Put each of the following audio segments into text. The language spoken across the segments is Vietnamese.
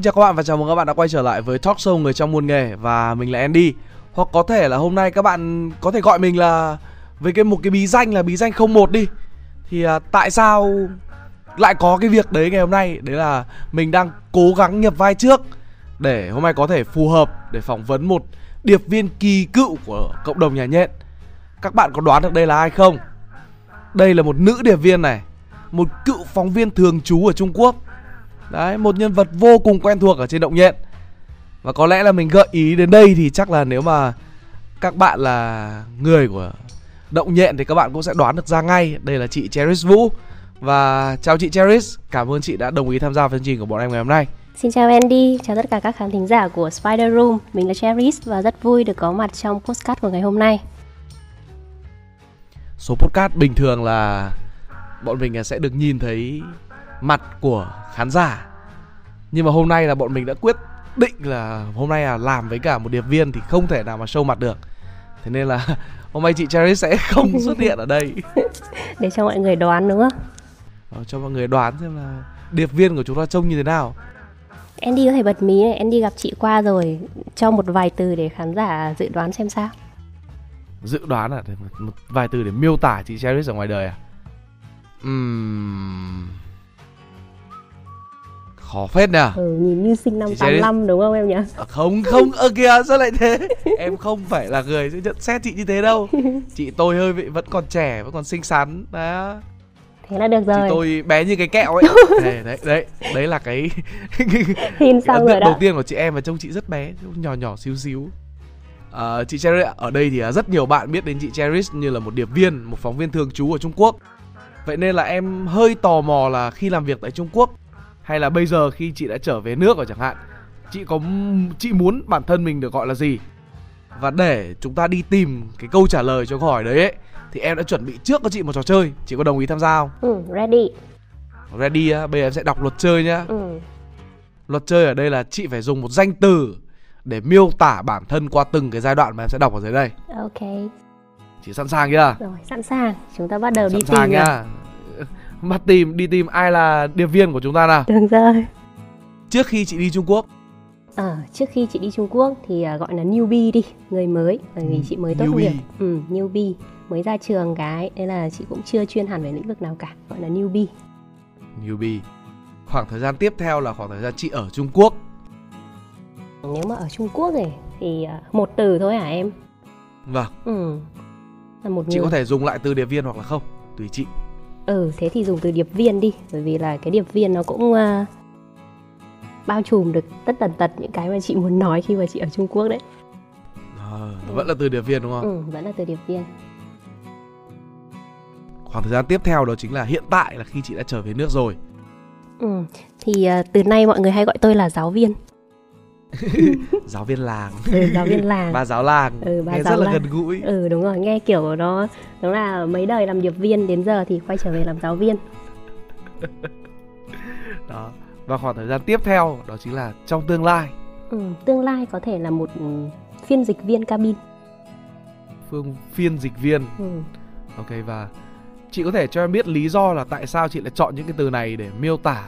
Xin chào các bạn và chào mừng các bạn đã quay trở lại với Talk Show Người trong muôn nghề và mình là Andy. Hoặc có thể là hôm nay các bạn có thể gọi mình là với cái một cái bí danh là bí danh 01 đi. Thì à, tại sao lại có cái việc đấy ngày hôm nay? Đấy là mình đang cố gắng nhập vai trước để hôm nay có thể phù hợp để phỏng vấn một điệp viên kỳ cựu của cộng đồng nhà nhện. Các bạn có đoán được đây là ai không? Đây là một nữ điệp viên này, một cựu phóng viên thường trú ở Trung Quốc Đấy, một nhân vật vô cùng quen thuộc ở trên động nhện. Và có lẽ là mình gợi ý đến đây thì chắc là nếu mà các bạn là người của động nhện thì các bạn cũng sẽ đoán được ra ngay. Đây là chị Cherish Vũ. Và chào chị Cherish, cảm ơn chị đã đồng ý tham gia chương trình của bọn em ngày hôm nay. Xin chào Andy, chào tất cả các khán thính giả của Spider Room. Mình là Cherish và rất vui được có mặt trong postcard của ngày hôm nay. Số podcast bình thường là bọn mình sẽ được nhìn thấy mặt của khán giả. Nhưng mà hôm nay là bọn mình đã quyết định là hôm nay là làm với cả một điệp viên thì không thể nào mà show mặt được. Thế nên là hôm nay chị Cherry sẽ không xuất hiện ở đây. Để cho mọi người đoán đúng không? Ờ, cho mọi người đoán xem là điệp viên của chúng ta trông như thế nào. Andy có thể bật mí này Andy gặp chị qua rồi cho một vài từ để khán giả dự đoán xem sao. Dự đoán à? Một vài từ để miêu tả chị Cherry ở ngoài đời à? Uhm khó phết nhỉ ừ, nhìn như sinh năm 85 đúng không em nhỉ? À, không không ơ kìa sao lại thế? Em không phải là người sẽ nhận xét chị như thế đâu. Chị tôi hơi vị vẫn còn trẻ vẫn còn xinh xắn đó. Thế là được rồi. Chị tôi bé như cái kẹo ấy. Đấy đấy đấy đấy là cái hin xong rồi đó? đầu tiên của chị em và trông chị rất bé nhỏ nhỏ xíu xíu. À, chị Cherry ở đây thì rất nhiều bạn biết đến chị Cherry như là một điệp viên một phóng viên thường trú ở Trung Quốc. Vậy nên là em hơi tò mò là khi làm việc tại Trung Quốc hay là bây giờ khi chị đã trở về nước rồi chẳng hạn chị có chị muốn bản thân mình được gọi là gì? Và để chúng ta đi tìm cái câu trả lời cho câu hỏi đấy ấy, thì em đã chuẩn bị trước cho chị một trò chơi. Chị có đồng ý tham gia không? Ừ ready. Ready á bây giờ em sẽ đọc luật chơi nhá. Ừ. luật chơi ở đây là chị phải dùng một danh từ để miêu tả bản thân qua từng cái giai đoạn mà em sẽ đọc ở dưới đây. Ok. Chị sẵn sàng chưa? Rồi sẵn sàng. Chúng ta bắt đầu sẵn đi sàng tìm nhá Bắt tìm, đi tìm ai là điệp viên của chúng ta nào? Được rồi. Trước khi chị đi Trung Quốc. À, trước khi chị đi Trung Quốc thì uh, gọi là newbie đi, người mới Bởi vì ừ, chị mới tốt nghiệp. Ừ, Newbie, mới ra trường cái Nên là chị cũng chưa chuyên hẳn về lĩnh vực nào cả Gọi là newbie Newbie Khoảng thời gian tiếp theo là khoảng thời gian chị ở Trung Quốc. Nếu mà ở Trung Quốc thì, thì uh, một từ thôi hả em? Vâng. Ừ. là một Chị người... có thể dùng lại từ điệp viên hoặc là không Tùy chị ừ thế thì dùng từ điệp viên đi bởi vì là cái điệp viên nó cũng uh, bao trùm được tất tần tật những cái mà chị muốn nói khi mà chị ở Trung Quốc đấy à, nó vẫn là từ điệp viên đúng không? Ừ, vẫn là từ điệp viên. Khoảng thời gian tiếp theo đó chính là hiện tại là khi chị đã trở về nước rồi. Ừ, thì uh, từ nay mọi người hay gọi tôi là giáo viên. giáo viên làng. Ừ, giáo viên làng. Bà giáo làng. Ừ, bà nghe giáo rất làng. là gần gũi. Ừ đúng rồi nghe kiểu nó nó là mấy đời làm điệp viên đến giờ thì quay trở về làm giáo viên. Đó. Và khoảng thời gian tiếp theo đó chính là trong tương lai. Ừ, tương lai có thể là một phiên dịch viên cabin. Phương phiên dịch viên. Ừ. ok và chị có thể cho em biết lý do là tại sao chị lại chọn những cái từ này để miêu tả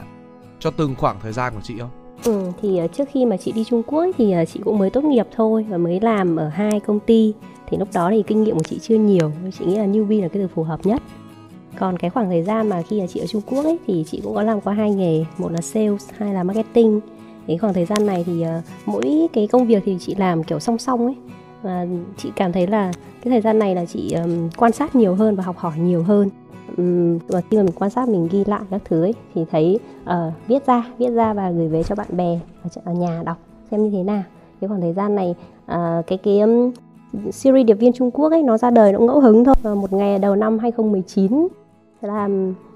cho từng khoảng thời gian của chị không Ừ, thì ờ, trước khi mà chị đi Trung Quốc thì ờ, chị cũng mới tốt nghiệp thôi và mới làm ở hai công ty. Thì lúc đó thì kinh nghiệm của chị chưa nhiều chị nghĩ là newbie là cái từ phù hợp nhất. Còn cái khoảng thời gian mà khi là chị ở Trung Quốc ấy thì chị cũng có làm qua hai nghề một là sales hai là marketing. Cái khoảng thời gian này thì uh, mỗi cái công việc thì chị làm kiểu song song ấy. Và chị cảm thấy là cái thời gian này là chị um, quan sát nhiều hơn và học hỏi nhiều hơn và khi mà mình quan sát mình ghi lại các thứ ấy thì thấy uh, viết ra viết ra và gửi về cho bạn bè ở nhà đọc xem như thế nào. Cái khoảng thời gian này uh, cái cái um, series điệp viên Trung Quốc ấy nó ra đời nó ngẫu hứng thôi. Và một ngày đầu năm 2019 thế là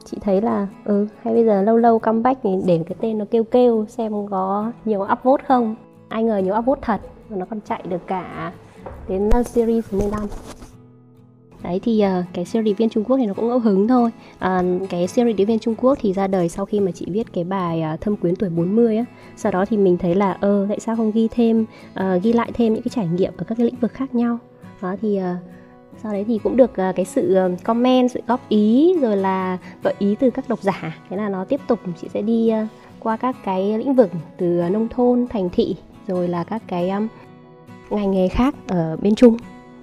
chị thấy là ừ hay bây giờ lâu lâu comeback thì để cái tên nó kêu kêu xem có nhiều upvote không. Ai ngờ nhiều upvote thật và nó còn chạy được cả đến ờ, series 15 đấy thì uh, cái series viên Trung Quốc thì nó cũng ngẫu hứng thôi. Uh, cái series viên Trung Quốc thì ra đời sau khi mà chị viết cái bài uh, thâm quyến tuổi 40 á. Sau đó thì mình thấy là ơ uh, tại sao không ghi thêm uh, ghi lại thêm những cái trải nghiệm ở các cái lĩnh vực khác nhau? Đó thì uh, sau đấy thì cũng được uh, cái sự uh, comment sự góp ý rồi là gợi ý từ các độc giả. Thế là nó tiếp tục chị sẽ đi uh, qua các cái lĩnh vực từ nông thôn thành thị rồi là các cái um, ngành nghề khác ở bên Trung.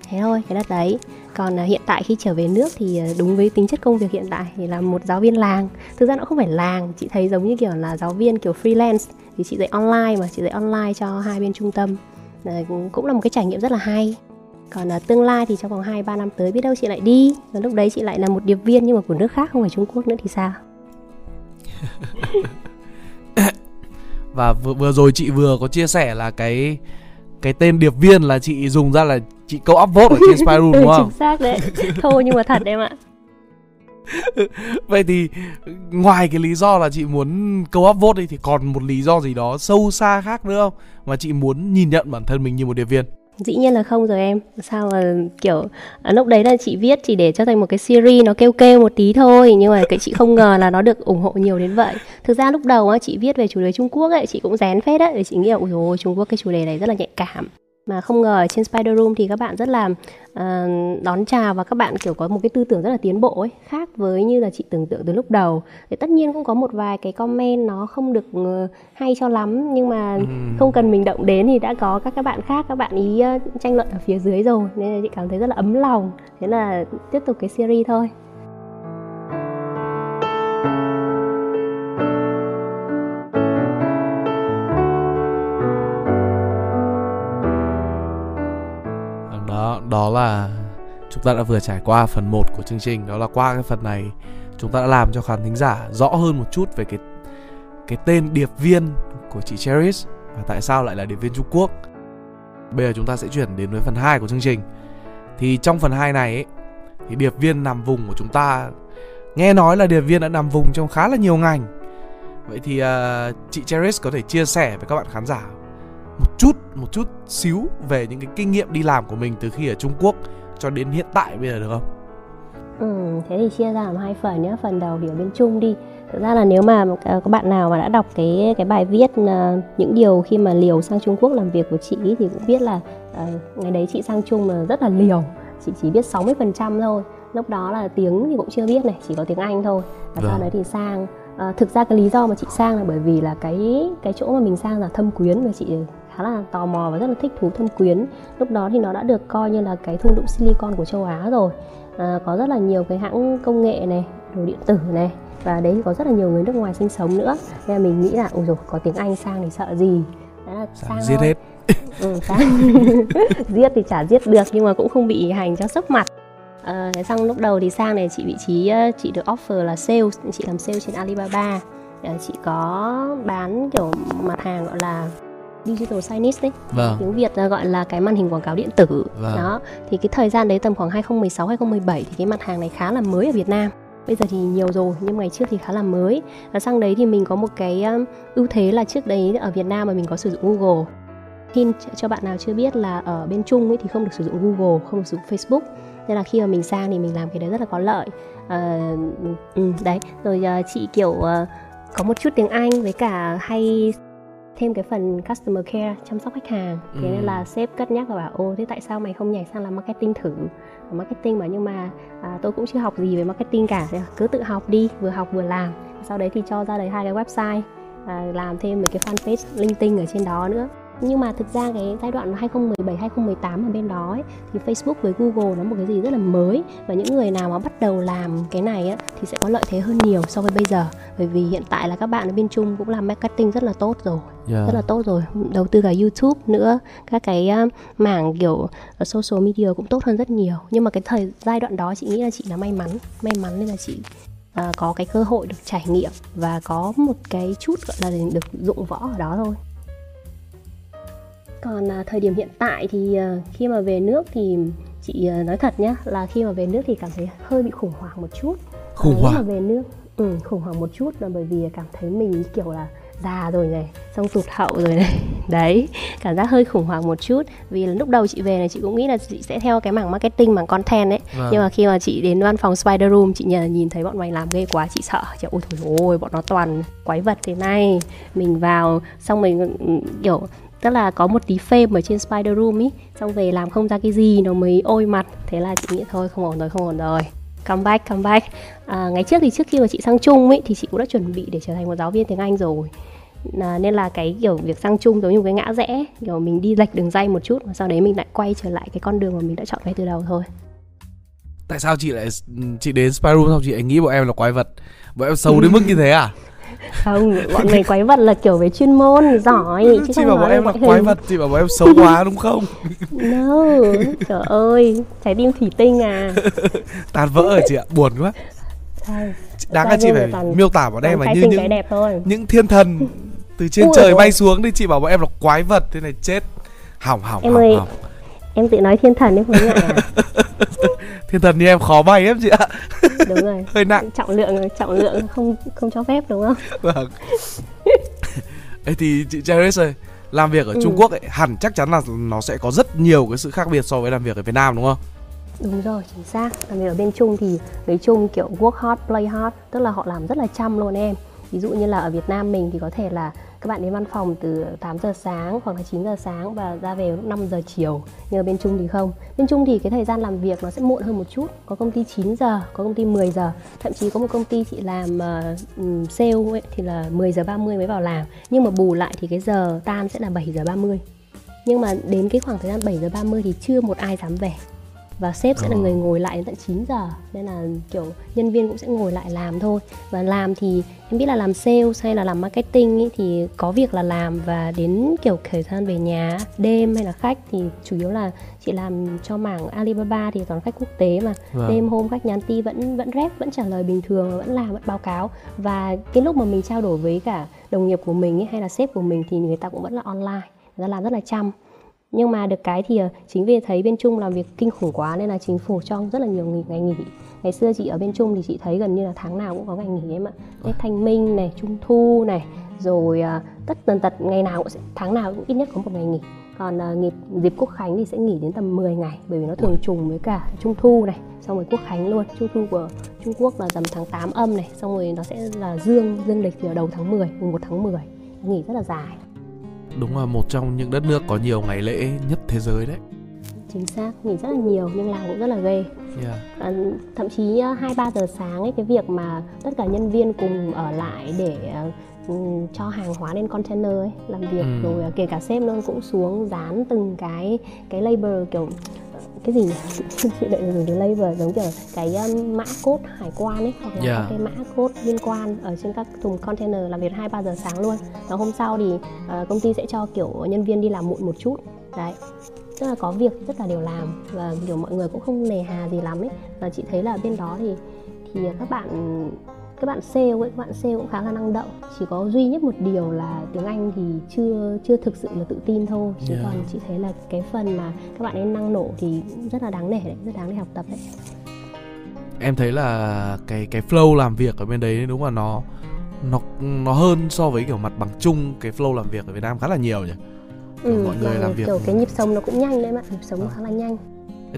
Thế thôi cái đất đấy còn à, hiện tại khi trở về nước thì à, đúng với tính chất công việc hiện tại thì là một giáo viên làng. Thực ra nó không phải làng chị thấy giống như kiểu là giáo viên kiểu freelance. Thì chị dạy online mà chị dạy online cho hai bên trung tâm. Cũng là một cái trải nghiệm rất là hay. Còn uh, tương lai thì trong vòng 2 3 năm tới biết đâu chị lại đi. Và lúc đấy chị lại là một điệp viên nhưng mà của nước khác không phải Trung Quốc nữa thì sao? Và vừa, vừa rồi chị vừa có chia sẻ là cái cái tên điệp viên là chị dùng ra là chị câu upvote ở trên Spy Room đúng không? Chính xác đấy. Thôi nhưng mà thật em ạ. Vậy thì ngoài cái lý do là chị muốn câu upvote đi thì còn một lý do gì đó sâu xa khác nữa không? Mà chị muốn nhìn nhận bản thân mình như một điệp viên? Dĩ nhiên là không rồi em. Sao mà kiểu à, lúc đấy là chị viết chỉ để cho thành một cái series nó kêu kêu một tí thôi nhưng mà cái chị không ngờ là nó được ủng hộ nhiều đến vậy. Thực ra lúc đầu á chị viết về chủ đề Trung Quốc ấy chị cũng rén phết đấy để chị nghĩ là ôi dồi Trung Quốc cái chủ đề này rất là nhạy cảm mà không ngờ ở trên Spider Room thì các bạn rất là uh, đón chào và các bạn kiểu có một cái tư tưởng rất là tiến bộ ấy khác với như là chị tưởng tượng từ lúc đầu. Thì tất nhiên cũng có một vài cái comment nó không được uh, hay cho lắm nhưng mà ừ. không cần mình động đến thì đã có các các bạn khác các bạn ý uh, tranh luận ở phía dưới rồi. Nên là chị cảm thấy rất là ấm lòng. Thế là tiếp tục cái series thôi đó là chúng ta đã vừa trải qua phần 1 của chương trình đó là qua cái phần này chúng ta đã làm cho khán thính giả rõ hơn một chút về cái cái tên điệp viên của chị Cherish và tại sao lại là điệp viên Trung Quốc. Bây giờ chúng ta sẽ chuyển đến với phần 2 của chương trình. Thì trong phần 2 này ấy, thì điệp viên nằm vùng của chúng ta nghe nói là điệp viên đã nằm vùng trong khá là nhiều ngành. Vậy thì uh, chị Cherish có thể chia sẻ với các bạn khán giả một chút một chút xíu về những cái kinh nghiệm đi làm của mình từ khi ở Trung Quốc cho đến hiện tại bây giờ được không? Ừ, thế thì chia ra làm hai phần nhé. Phần đầu ở bên Trung đi. Thực ra là nếu mà có bạn nào mà đã đọc cái cái bài viết uh, những điều khi mà liều sang Trung Quốc làm việc của chị thì cũng biết là uh, ngày đấy chị sang Trung là rất là liều. Chị chỉ biết 60% thôi. Lúc đó là tiếng thì cũng chưa biết này, chỉ có tiếng Anh thôi. Và vâng. sau đấy thì sang À, thực ra cái lý do mà chị sang là bởi vì là cái cái chỗ mà mình sang là thâm quyến và chị khá là tò mò và rất là thích thú thâm quyến. Lúc đó thì nó đã được coi như là cái thung lũng silicon của châu á rồi. À, có rất là nhiều cái hãng công nghệ này đồ điện tử này và đấy có rất là nhiều người nước ngoài sinh sống nữa. Nên là mình nghĩ là ôi rồi có tiếng anh sang thì sợ gì. Là sang giết hết. Ừ, sang. Giết thì chả giết được nhưng mà cũng không bị hành cho sốc mặt. À, xong lúc đầu thì sang này chị vị trí chị được offer là sales chị làm sale trên Alibaba. À, chị có bán kiểu mặt hàng gọi là digital signage đấy vâng. tiếng Việt gọi là cái màn hình quảng cáo điện tử. Vâng. đó thì cái thời gian đấy tầm khoảng 2016 2017 thì cái mặt hàng này khá là mới ở Việt Nam. Bây giờ thì nhiều rồi nhưng ngày trước thì khá là mới. Và sang đấy thì mình có một cái ưu thế là trước đấy ở Việt Nam mà mình có sử dụng Google. Hint cho bạn nào chưa biết là ở bên Trung ấy thì không được sử dụng Google không được sử dụng Facebook. Nên là khi mà mình sang thì mình làm cái đấy rất là có lợi. À, ừ, đấy. Rồi uh, chị kiểu uh, có một chút tiếng Anh với cả hay thêm cái phần customer care chăm sóc khách hàng. Thế ừ. nên là sếp cất nhắc và bảo ô thế tại sao mày không nhảy sang làm marketing thử? Marketing mà nhưng mà à, tôi cũng chưa học gì về marketing cả thế cứ tự học đi vừa học vừa làm. Sau đấy thì cho ra đấy hai cái website à, làm thêm mấy cái fanpage linkedin ở trên đó nữa nhưng mà thực ra cái giai đoạn 2017 2018 ở bên đó ấy, thì Facebook với Google nó một cái gì rất là mới. Và những người nào mà bắt đầu làm cái này á, thì sẽ có lợi thế hơn nhiều so với bây giờ. Bởi vì hiện tại là các bạn ở bên Trung cũng làm marketing rất là tốt rồi. Yeah. rất là tốt rồi. Đầu tư cả YouTube nữa. Các cái mảng kiểu uh, social media cũng tốt hơn rất nhiều. Nhưng mà cái thời giai đoạn đó chị nghĩ là chị là may mắn. May mắn nên là chị uh, có cái cơ hội được trải nghiệm và có một cái chút gọi là được dụng võ ở đó thôi còn à, thời điểm hiện tại thì à, khi mà về nước thì chị à, nói thật nhá là khi mà về nước thì cảm thấy hơi bị khủng hoảng một chút. Khủng hoảng mà về nước ừ, khủng hoảng một chút là bởi vì cảm thấy mình kiểu là già rồi này xong tụt hậu rồi này. Đấy cảm giác hơi khủng hoảng một chút. Vì là lúc đầu chị về này chị cũng nghĩ là chị sẽ theo cái mảng marketing mảng content ấy. Vâng. nhưng mà khi mà chị đến văn phòng spider room chị nhìn, nhìn thấy bọn mày làm ghê quá chị sợ. Chị ôi thôi ôi bọn nó toàn quái vật thế này. Mình vào xong mình ừ, kiểu tức là có một tí phê ở trên spider room ý xong về làm không ra cái gì nó mới ôi mặt. Thế là chị nghĩ thôi không ổn rồi không ổn rồi. Come back come back. À, ngày trước thì trước khi mà chị sang Chung ấy thì chị cũng đã chuẩn bị để trở thành một giáo viên tiếng Anh rồi. À, nên là cái kiểu việc sang Chung giống như một cái ngã rẽ kiểu mình đi lệch đường dây một chút và sau đấy mình lại quay trở lại cái con đường mà mình đã chọn ngay từ đầu thôi. Tại sao chị lại chị đến spy room xong chị lại nghĩ bọn em là quái vật? Bọn em xấu đến mức như thế à? Không bọn mình quái vật là kiểu về chuyên môn giỏi chứ chị bảo bọn em là quái vật chị bảo bọn em xấu quá đúng không? No trời ơi trái tim thủy tinh à. Tan vỡ rồi chị ạ buồn quá. Đáng là chị phải toàn, miêu tả bọn em là như những những thiên thần từ trên Ui trời ơi. bay xuống đi chị bảo bọn em là quái vật thế này chết. Hỏng hỏng em hỏng ơi, hỏng em tự nói thiên thần em không ngại à thiên thần như em khó bay em chị ạ đúng rồi hơi nặng trọng lượng trọng lượng không không cho phép đúng không vâng Ê thì chị Cheris ơi làm việc ở ừ. Trung Quốc ấy hẳn chắc chắn là nó sẽ có rất nhiều cái sự khác biệt so với làm việc ở Việt Nam đúng không? Đúng rồi, chính xác. Làm việc ở bên Trung thì người Trung kiểu work hard, play hard, tức là họ làm rất là chăm luôn em. Ví dụ như là ở Việt Nam mình thì có thể là các bạn đến văn phòng từ 8 giờ sáng hoặc là 9 giờ sáng và ra về lúc 5 giờ chiều. Nhưng ở bên Trung thì không. Bên Trung thì cái thời gian làm việc nó sẽ muộn hơn một chút. Có công ty 9 giờ có công ty 10 giờ. Thậm chí có một công ty chị làm uh, sale ấy, thì là 10 giờ 30 mới vào làm. Nhưng mà bù lại thì cái giờ tan sẽ là 7 giờ 30 nhưng mà đến cái khoảng thời gian 7 giờ 30 thì chưa một ai dám về và sếp sẽ là người ngồi lại đến tận 9 giờ. Nên là kiểu nhân viên cũng sẽ ngồi lại làm thôi. Và làm thì em biết là làm sales hay là làm marketing ý, thì có việc là làm và đến kiểu thời gian về nhà đêm hay là khách thì chủ yếu là chị làm cho mảng Alibaba thì toàn khách quốc tế mà. Vâng. đêm hôm khách nhắn tin vẫn vẫn rep vẫn trả lời bình thường vẫn làm vẫn báo cáo. Và cái lúc mà mình trao đổi với cả đồng nghiệp của mình ý, hay là sếp của mình thì người ta cũng vẫn là online. Người ta làm rất là chăm nhưng mà được cái thì ờ, chính vì thấy bên Trung làm việc kinh khủng quá nên là chính phủ cho rất là nhiều nghỉ ngày nghỉ. Ngày xưa chị ở bên Trung thì chị thấy gần như là tháng nào cũng có ngày nghỉ em ạ. Tết Thanh Minh này Trung Thu này rồi uh, tất tần tật ngày nào cũng sẽ tháng nào cũng ít nhất có một ngày nghỉ. Còn uh, dịp, dịp quốc khánh thì sẽ nghỉ đến tầm 10 ngày bởi vì nó thường trùng với cả trung thu này xong rồi quốc khánh luôn. Trung thu của trung quốc là tầm tháng 8 âm này xong rồi nó sẽ là dương dương lịch thì ở đầu tháng 10 mùng 1 tháng 10 nghỉ rất là dài đúng là một trong những đất nước có nhiều ngày lễ nhất thế giới đấy chính xác nghỉ rất là nhiều nhưng làm cũng rất là ghê yeah. à, thậm chí hai ba giờ sáng ấy cái việc mà tất cả nhân viên cùng ở lại để uh, cho hàng hóa lên container ấy làm việc ừ. rồi uh, kể cả sếp nó cũng xuống dán từng cái cái label kiểu cái gì nhỉ chị lại dùng cái label giống kiểu cái um, mã cốt hải quan ấy hoặc là yeah. Dạ. cái mã cốt liên quan ở trên các thùng container làm việc hai ba giờ sáng luôn và hôm sau thì uh, công ty sẽ cho kiểu nhân viên đi làm muộn một chút đấy tức là có việc tất cả đều làm và kiểu mọi người cũng không nề hà gì lắm ấy và chị thấy là bên đó thì thì các bạn các bạn sale ấy, các bạn sale cũng khá là năng động. Chỉ có duy nhất một điều là tiếng anh thì chưa chưa thực sự là tự tin thôi. Chứ yeah. còn chị thấy là cái phần mà các bạn ấy năng nổ thì rất là đáng nể đấy rất đáng để học tập đấy. Em thấy là cái cái flow làm việc ở bên đấy đúng là nó nó nó hơn so với kiểu mặt bằng chung cái flow làm việc ở Việt Nam khá là nhiều nhỉ? Ừ, mọi người làm việc kiểu cái nhịp sống nó cũng nhanh đấy mà nhịp sống nó khá là nhanh.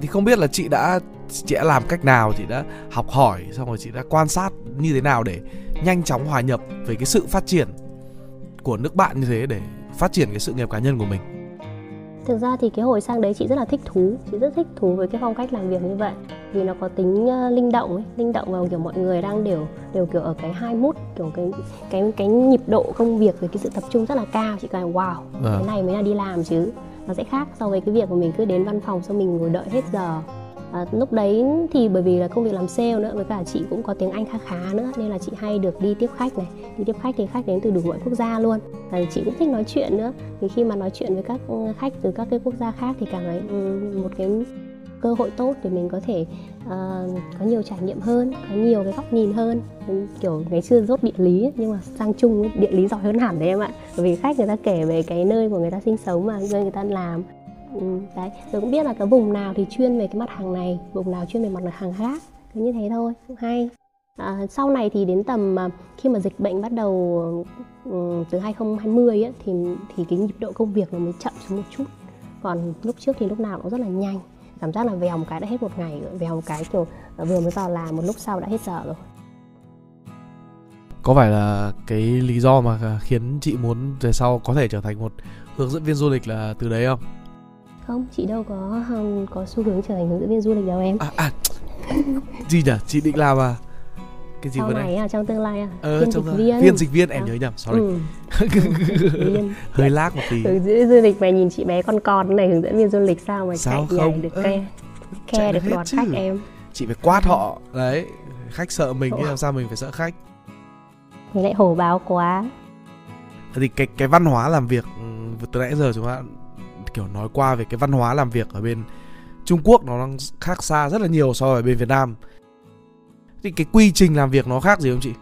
Thì không biết là chị đã chị đã làm cách nào chị đã học hỏi xong rồi chị đã quan sát như thế nào để nhanh chóng hòa nhập với cái sự phát triển của nước bạn như thế để phát triển cái sự nghiệp cá nhân của mình? Thực ra thì cái hồi sang đấy chị rất là thích thú chị rất thích thú với cái phong cách làm việc như vậy. Vì nó có tính uh, linh động ấy linh động và kiểu mọi người đang đều đều kiểu ở cái hai mút kiểu cái cái cái nhịp độ công việc với cái sự tập trung rất là cao. Chị cảm wow à. cái này mới là đi làm chứ nó sẽ khác so với cái việc của mình cứ đến văn phòng xong mình ngồi đợi hết giờ à, lúc đấy thì bởi vì là công việc làm sale nữa với cả chị cũng có tiếng anh khá khá nữa nên là chị hay được đi tiếp khách này. Đi tiếp khách thì khách đến từ đủ mọi quốc gia luôn. Và chị cũng thích nói chuyện nữa. Vì khi mà nói chuyện với các ừ, khách từ các cái quốc gia khác thì cảm thấy ừ, một cái cơ hội tốt để mình có thể uh, có nhiều trải nghiệm hơn có nhiều cái góc nhìn hơn. Kiểu ngày xưa rốt địa lý nhưng mà sang chung địa lý giỏi hơn hẳn đấy em ạ. Bởi vì khách người ta kể về cái nơi của người ta sinh sống mà nơi người ta làm. Ừ, đấy. Tôi cũng biết là cái vùng nào thì chuyên về cái mặt hàng này vùng nào chuyên về mặt hàng khác. Cứ như thế thôi cũng hay. À, sau này thì đến tầm à, khi mà dịch bệnh bắt đầu uh, từ 2020 ấy, thì thì cái nhịp độ công việc nó mới chậm xuống một chút. Còn lúc trước thì lúc nào cũng rất là nhanh. Cảm giác là vèo một cái đã hết một ngày rồi vèo một cái kiểu à, vừa mới vào làm một lúc sau đã hết giờ rồi. Có phải là cái lý do mà à, khiến chị muốn về sau có thể trở thành một hướng dẫn viên du lịch là từ đấy không? Không? Chị đâu có có xu hướng trở thành hướng dẫn viên du lịch đâu em. À, à gì nhỉ? Chị định làm à? Cái gì sau này à trong tương lai à? Ờ, phiên dịch viên. Phiên dịch viên em à. nhớ nhầm sorry. Ừ. hơi lác một tí. Hướng dẫn du lịch mày nhìn chị bé con con này hướng dẫn viên du lịch sao mà sao chạy không? được ờ, ke ke được đoạt khách em. Chị phải quát họ. Đấy khách sợ mình nhưng làm sao mình phải sợ khách? Mình lại hổ báo quá. Thì cái cái văn hóa làm việc ừ, từ nãy giờ chúng ta kiểu nói qua về cái văn hóa làm việc ở bên Trung Quốc nó đang khác xa rất là nhiều so với bên Việt Nam. Thì cái quy trình làm việc nó khác gì không chị?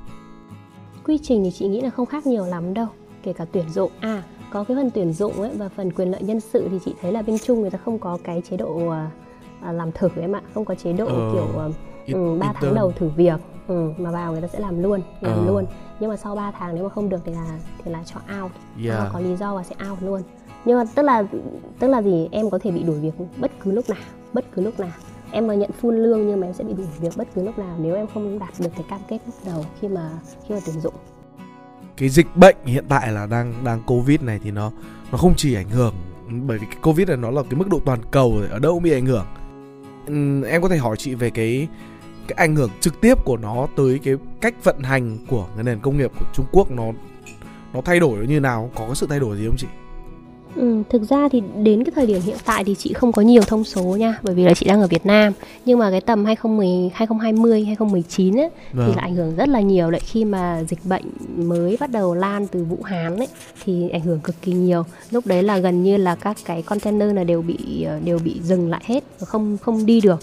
Quy trình thì chị nghĩ là không khác nhiều lắm đâu kể cả tuyển dụng. À. Có cái phần tuyển dụng ấy và phần quyền lợi nhân sự thì chị thấy là bên Trung người ta không có cái chế độ à, làm thử em ạ không có chế độ ờ, kiểu ừ, 3 tháng đầu thử việc ừ, mà vào người ta sẽ làm luôn làm ờ. luôn. Nhưng mà sau 3 tháng nếu mà không được thì là thì là cho out. Yeah. có lý do và sẽ out luôn nhưng mà tức là tức là gì em có thể bị đuổi việc bất cứ lúc nào, bất cứ lúc nào. Em mà nhận full lương nhưng mà em sẽ bị đuổi việc bất cứ lúc nào nếu em không đạt được cái cam kết lúc đầu khi mà khi mà tuyển dụng. Cái dịch bệnh hiện tại là đang đang covid này thì nó nó không chỉ ảnh hưởng, bởi vì cái covid này nó là cái mức độ toàn cầu ở đâu cũng bị ảnh hưởng. Ừ, em có thể hỏi chị về cái cái ảnh hưởng trực tiếp của nó tới cái cách vận hành của cái nền công nghiệp của Trung Quốc nó nó thay đổi như nào, có cái sự thay đổi gì không chị? Ừ, thực ra thì đến cái thời điểm hiện tại thì chị không có nhiều thông số nha bởi vì là chị đang ở Việt Nam. Nhưng mà cái tầm 2010 2020 2019 ấy vâng. thì là ảnh hưởng rất là nhiều. Lại khi mà dịch bệnh mới bắt đầu lan từ Vũ Hán ấy thì ảnh hưởng cực kỳ nhiều. Lúc đấy là gần như là các cái container là đều bị ờ, đều bị dừng lại hết không không đi được.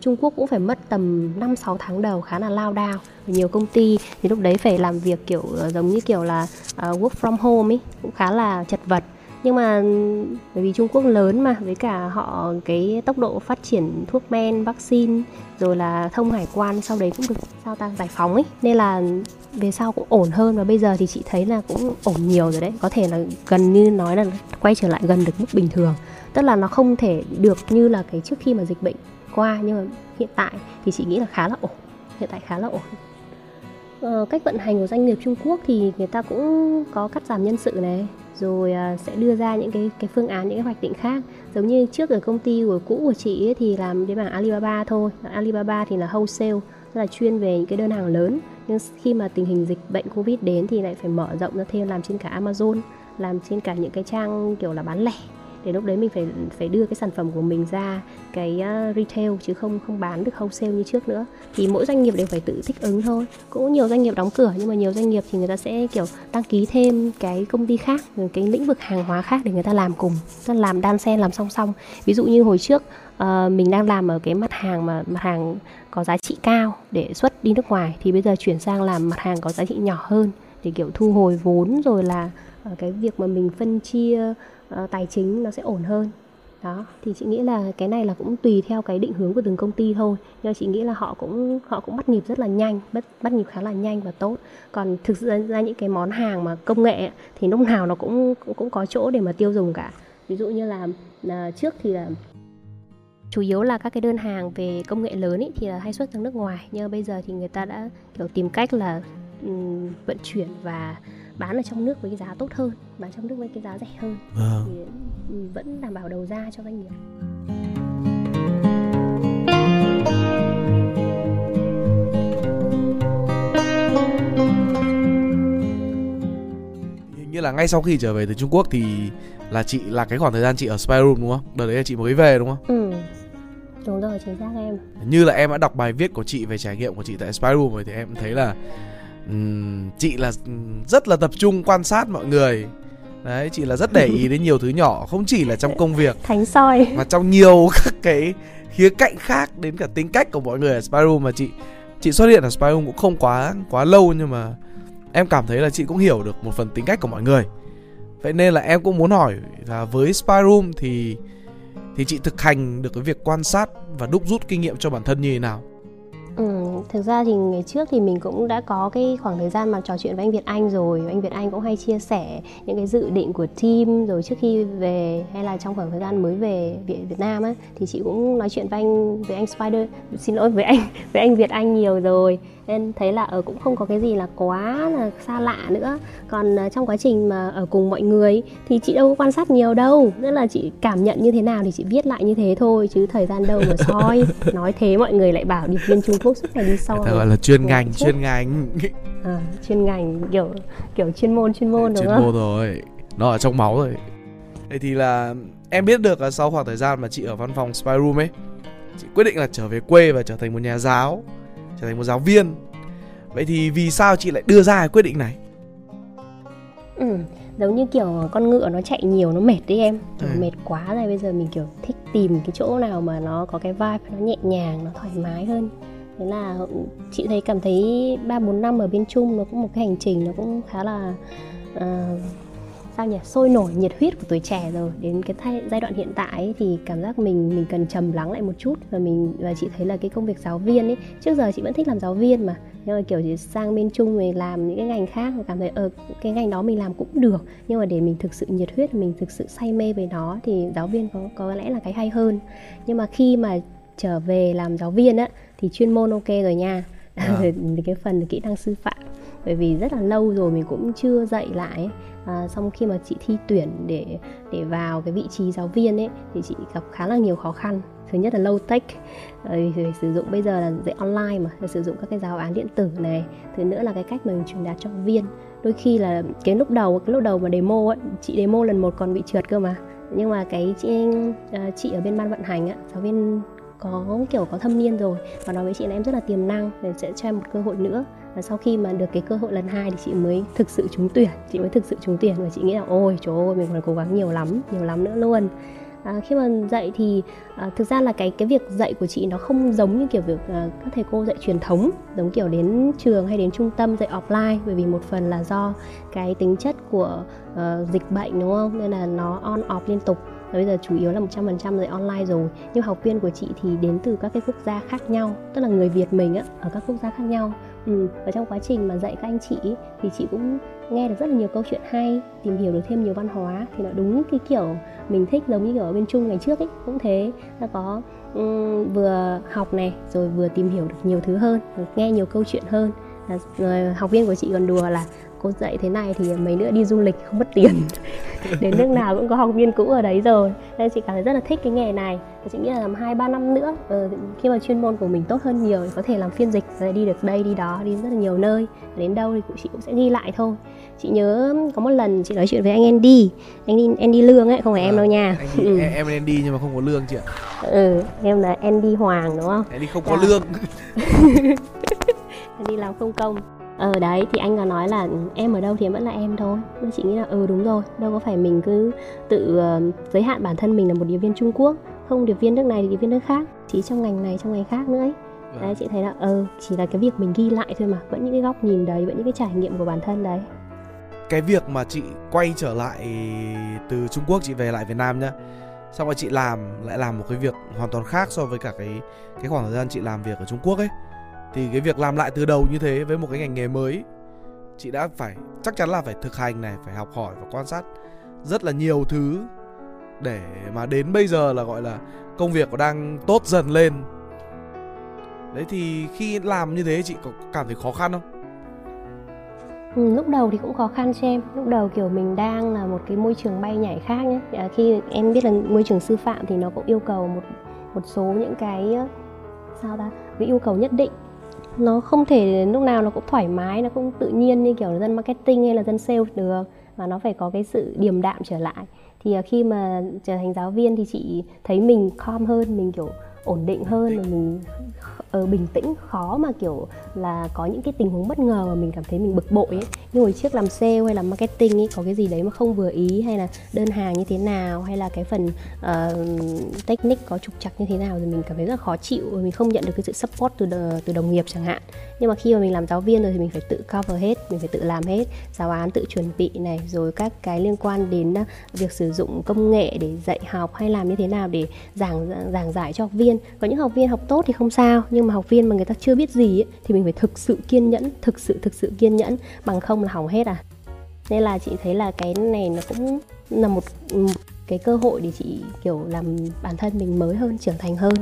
Trung Quốc cũng phải mất tầm 5 6 tháng đầu khá là lao đao. Nhiều công ty thì lúc đấy phải làm việc kiểu ờ, giống như kiểu là uh, work from home ấy cũng khá là chật vật nhưng mà bởi vì Trung Quốc lớn mà với cả họ cái tốc độ phát triển thuốc men vaccine rồi là thông hải quan sau đấy cũng được sao ta giải phóng ấy. Nên là về sau cũng ổn hơn và bây giờ thì chị thấy là cũng ổn nhiều rồi đấy. Có thể là gần như nói là quay trở lại gần được mức bình thường. Tức là nó không thể được như là cái trước khi mà dịch bệnh qua nhưng mà hiện tại thì chị nghĩ là khá là ổn. Hiện tại khá là ổn. Ờ, cách vận hành của doanh nghiệp Trung Quốc thì người ta cũng có cắt giảm nhân sự này rồi à, sẽ đưa ra những cái cái phương án, những cái hoạch định khác. Giống như trước ở công ty của cũ của chị ấy thì làm cái mảng Alibaba thôi. Alibaba thì là wholesale, tức là chuyên về những cái đơn hàng lớn. Nhưng khi mà tình hình dịch bệnh covid đến thì lại phải mở rộng ra thêm, làm trên cả Amazon, làm trên cả những cái trang kiểu là bán lẻ thì lúc đấy mình phải phải đưa cái sản phẩm của mình ra cái ờ, retail chứ không không bán được wholesale như trước nữa. Thì mỗi doanh nghiệp đều phải tự thích ứng thôi. Cũng nhiều doanh nghiệp đóng cửa nhưng mà nhiều doanh nghiệp thì người ta sẽ kiểu đăng ký thêm cái công ty khác cái lĩnh vực hàng hóa khác để người ta làm cùng. Ta làm đan xen làm song song. Ví dụ như hồi trước uh, mình đang làm ở cái mặt hàng mà mặt hàng có giá trị cao để xuất đi nước ngoài thì bây giờ chuyển sang làm mặt hàng có giá trị nhỏ hơn để kiểu thu hồi vốn rồi là uh, cái việc mà mình phân chia uh, tài chính nó sẽ ổn hơn. Đó thì chị nghĩ là cái này là cũng tùy theo cái định hướng của từng công ty thôi. Nhưng chị nghĩ là họ cũng họ cũng bắt nhịp rất là nhanh bắt bắt nhịp khá là nhanh và tốt. Còn thực ra ra những cái món hàng mà công nghệ thì lúc nào nó cũng cũng, cũng có chỗ để mà tiêu dùng cả. Ví dụ như là, là trước thì là chủ yếu là các cái đơn hàng về công nghệ lớn ý, thì là hay xuất sang nước ngoài. Nhưng bây giờ thì người ta đã kiểu tìm cách là um, vận chuyển và bán ở trong nước với cái giá tốt hơn bán trong nước với cái giá rẻ hơn vâng. thì ừ, vẫn đảm bảo đầu ra cho doanh nghiệp như là ngay sau khi trở về từ Trung Quốc thì là chị là cái khoảng thời gian chị ở Spy Room đúng không? Đợt đấy là chị mới về đúng không? Ừ. Đúng rồi, chính xác em. Như là em đã đọc bài viết của chị về trải nghiệm của chị tại Spy Room rồi thì em thấy là chị là rất là tập trung quan sát mọi người. Đấy chị là rất để ý đến nhiều thứ nhỏ không chỉ là trong công việc thánh soi. mà trong nhiều các cái khía cạnh khác đến cả tính cách của mọi người ở Spyroom mà chị chị xuất hiện ở Spyroom cũng không quá quá lâu nhưng mà em cảm thấy là chị cũng hiểu được một phần tính cách của mọi người. Vậy nên là em cũng muốn hỏi là với Spyroom thì thì chị thực hành được cái việc quan sát và đúc rút kinh nghiệm cho bản thân như thế nào Ừ, thực ra thì ngày trước thì mình cũng đã có cái khoảng thời gian mà trò chuyện với anh Việt Anh rồi. Anh Việt Anh cũng hay chia sẻ những cái dự định của team rồi trước khi về hay là trong khoảng thời gian mới về Việt, Việt Nam á. Thì chị cũng nói chuyện với anh với anh Spider xin lỗi với anh với anh Việt Anh nhiều rồi nên thấy là ở cũng không có cái gì là quá là xa lạ nữa. Còn uh, trong quá trình mà ở cùng mọi người thì chị đâu có quan sát nhiều đâu. Tức là chị cảm nhận như thế nào thì chị viết lại như thế thôi chứ thời gian đâu mà soi. Nói thế mọi người lại bảo điệp viên Trung Quốc suốt ngày đi soi. Gọi là chuyên ngành chuyên ngành. À, chuyên ngành kiểu kiểu chuyên môn chuyên môn đúng chuyên không? môn rồi. Nó ở trong máu rồi. Thế thì là em biết được là sau khoảng thời gian mà chị ở văn phòng Spy Room ấy Chị quyết định là trở về quê và trở thành một nhà giáo Trở thành một giáo viên Vậy thì vì sao chị lại đưa ra quyết định này? Ừ, giống như kiểu con ngựa nó chạy nhiều nó mệt đấy em kiểu Ừ. mệt quá rồi bây giờ mình kiểu thích tìm cái chỗ nào mà nó có cái vibe nó nhẹ nhàng nó thoải mái hơn thế là chị thấy cảm thấy ba bốn năm ở bên chung nó cũng một cái hành trình nó cũng khá là ờ, sao nhỉ? Sôi nổi nhiệt huyết của tuổi trẻ rồi. Đến cái thay, giai đoạn hiện tại ấy, thì cảm giác mình mình cần trầm lắng lại một chút. Và mình và chị thấy là cái công việc giáo viên ấy trước giờ chị vẫn thích làm giáo viên mà. Nhưng mà kiểu chỉ sang bên chung mình làm những cái ngành khác và cảm thấy ờ cái ngành đó mình làm cũng được. Nhưng mà để mình thực sự nhiệt huyết mình thực sự say mê về nó thì giáo viên có có lẽ là cái hay hơn. Nhưng mà khi mà trở về làm giáo viên á thì chuyên môn ok rồi nha. À. cái phần kỹ năng sư phạm. Bởi vì rất là lâu rồi mình cũng chưa dạy lại. ấy à, xong khi mà chị thi tuyển để để vào cái vị trí giáo viên ấy thì chị gặp khá là nhiều khó khăn. Thứ nhất là low tech rồi sử dụng bây giờ là dạy online mà sử dụng các cái giáo án điện tử này. Thứ nữa là cái cách mà mình truyền đạt cho học viên. Đôi khi là cái lúc đầu cái lúc đầu mà demo ấy chị demo lần một còn bị trượt cơ mà. Nhưng mà cái chị ờ, chị ở bên ban vận hành á giáo viên có kiểu có thâm niên rồi và nói với chị là em rất là tiềm năng để sẽ cho em một cơ hội nữa và sau khi mà được cái cơ hội lần hai thì chị mới thực sự trúng tuyển. Chị mới thực sự trúng tuyển và chị nghĩ là ôi trời ơi mình còn cố gắng nhiều lắm nhiều lắm nữa luôn. À, khi mà dạy thì à, thực ra là cái cái việc dạy của chị nó không giống như kiểu việc à, các thầy cô dạy truyền thống giống kiểu đến trường hay đến trung tâm dạy offline bởi vì một phần là do cái tính chất của à, dịch bệnh đúng không? Nên là nó on off liên tục. Và bây giờ chủ yếu là 100% dạy online rồi. Nhưng học viên của chị thì đến từ các cái quốc gia khác nhau tức là người Việt mình á ở các quốc gia khác nhau ừ. và trong quá trình mà dạy các anh chị ý, thì chị cũng nghe được rất là nhiều câu chuyện hay tìm hiểu được thêm nhiều văn hóa thì nó đúng cái kiểu mình thích giống như kiểu ở bên Trung ngày trước ấy cũng thế nó có um, vừa học này rồi vừa tìm hiểu được nhiều thứ hơn rồi nghe nhiều câu chuyện hơn Là- rồi học viên của chị còn đùa là cô dạy thế này thì mấy nữa đi du lịch không mất tiền. Đến nước nào cũng có học viên cũ ở đấy rồi. Nên chị cảm thấy rất là thích cái nghề này. Chị nghĩ là làm hai ba năm nữa ờ, khi mà chuyên môn của mình tốt hơn nhiều thì có thể làm phiên dịch rồi đi được đây đi đó đi rất là nhiều nơi. Đến đâu thì chị cũng sẽ ghi lại thôi. Chị nhớ có một lần chị nói chuyện với anh Andy. Anh Andy, Andy Lương ấy không phải em À, đâu nha. Anh đi, ừ. em, đi nhưng mà không có lương chị ạ. Ừ em là Andy Hoàng đúng không? Em đi không có Dạ. lương. Anh đi làm không công ờ đấy thì anh có nói là ừ, em ở đâu thì em vẫn là em thôi. Nhưng chị nghĩ là ừ đúng rồi đâu có phải mình cứ tự ờ, giới hạn bản thân mình là một điệp viên Trung Quốc. Không điệp viên nước này thì điệp viên nước khác chỉ trong ngành này trong ngành khác nữa ấy. Đấy chị thấy là ờ chỉ là cái việc mình ghi lại thôi mà vẫn những cái góc nhìn đấy vẫn những cái trải nghiệm của bản thân đấy. Cái việc mà chị quay trở lại từ Trung Quốc chị về lại Việt Nam nhá xong rồi chị làm lại làm một cái việc hoàn toàn khác so với cả cái cái khoảng thời gian chị làm việc ở Trung Quốc ấy thì cái việc làm lại từ đầu như thế với một cái ngành nghề mới chị đã phải chắc chắn là phải thực hành này phải học hỏi và quan sát rất là nhiều thứ để mà đến bây giờ là gọi là công việc đang tốt dần lên. Đấy thì khi làm như thế chị có cảm thấy khó khăn không? Ừ, lúc đầu thì cũng khó khăn cho em. Lúc đầu kiểu mình đang là một cái môi trường bay nhảy khác nhé à, khi em biết là môi trường sư phạm thì nó cũng yêu cầu một một số những cái sao ta? Cái yêu cầu nhất định nó không thể, lúc nào nó cũng thoải mái, nó cũng tự nhiên như kiểu dân marketing hay là dân sale được. Mà nó phải có cái sự điềm đạm trở lại. Thì à, khi mà trở thành giáo viên thì chị thấy mình calm hơn, mình kiểu ổn định hơn và mình ờ, bình tĩnh khó mà kiểu là có những cái tình huống bất ngờ mà mình cảm thấy mình bực bội ấy. Nhưng hồi trước làm sale hay làm marketing ấy có cái gì đấy mà không vừa ý hay là đơn hàng như thế nào hay là cái phần uh, technique có trục trặc như thế nào thì mình cảm thấy rất là khó chịu và mình không nhận được cái sự support từ từ đồng nghiệp chẳng hạn. Nhưng mà khi mà mình làm giáo viên rồi thì mình phải tự cover hết mình phải tự làm hết giáo án tự chuẩn bị này rồi các cái liên quan đến ờ, việc sử dụng công nghệ để dạy học hay làm như thế nào để giảng giảng giải cho học viên. Có những học viên học tốt thì không sao nhưng mà học viên mà người ta chưa biết gì ấy, thì mình phải thực sự kiên nhẫn thực sự thực sự kiên nhẫn bằng không là hỏng hết à. Nên là chị thấy là cái này nó cũng là một, một cái cơ hội để chị kiểu làm bản thân mình mới hơn trưởng thành hơn.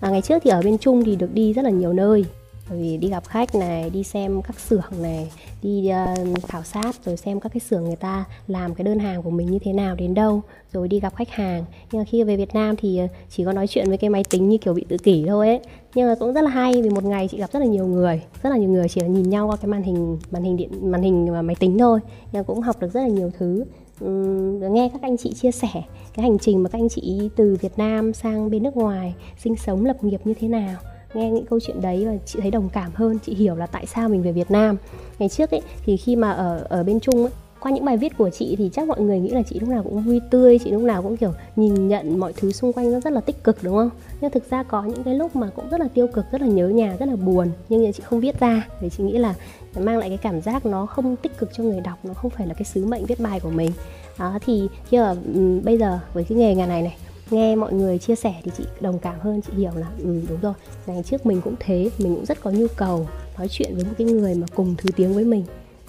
À, ngày trước thì ở bên trung thì được đi rất là nhiều nơi. Bởi vì đi gặp khách này đi xem các xưởng này đi uh, khảo sát rồi xem các cái xưởng người ta làm cái đơn hàng của mình như thế nào đến đâu rồi đi gặp khách hàng. Nhưng mà khi về Việt Nam thì ờ, chỉ có nói chuyện với cái máy tính như kiểu bị tự kỷ thôi ấy nhưng mà cũng rất là hay vì một ngày chị gặp rất là nhiều người. Rất là nhiều người chỉ là nhìn nhau qua cái màn hình màn hình điện màn hình và máy tính thôi. Nhưng cũng học được rất là nhiều thứ. Uhm, nghe các anh chị chia sẻ cái hành trình mà các anh chị từ Việt Nam sang bên nước ngoài sinh sống lập nghiệp như thế nào. Nghe những câu chuyện đấy và chị thấy đồng cảm hơn. Chị hiểu là tại sao mình về Việt Nam. Ngày trước ấy thì khi mà ở ở bên Trung ấy, qua những bài viết của chị thì chắc mọi người nghĩ là chị lúc nào cũng vui tươi chị lúc nào cũng kiểu nhìn nhận mọi thứ xung quanh nó rất là tích cực đúng không? Nhưng thực ra có những cái lúc mà cũng rất là tiêu cực rất là nhớ nhà rất là buồn nhưng chị không viết ra để chị nghĩ là mang lại cái cảm giác nó không tích cực cho người đọc nó không phải là cái sứ mệnh viết bài của mình. Đó thì khi mà um, bây giờ với cái nghề ngành này này nghe mọi người chia sẻ thì chị đồng cảm hơn chị hiểu là ừ, đúng rồi ngày trước mình cũng thế mình cũng rất có nhu cầu nói chuyện với một cái người mà cùng thứ tiếng với mình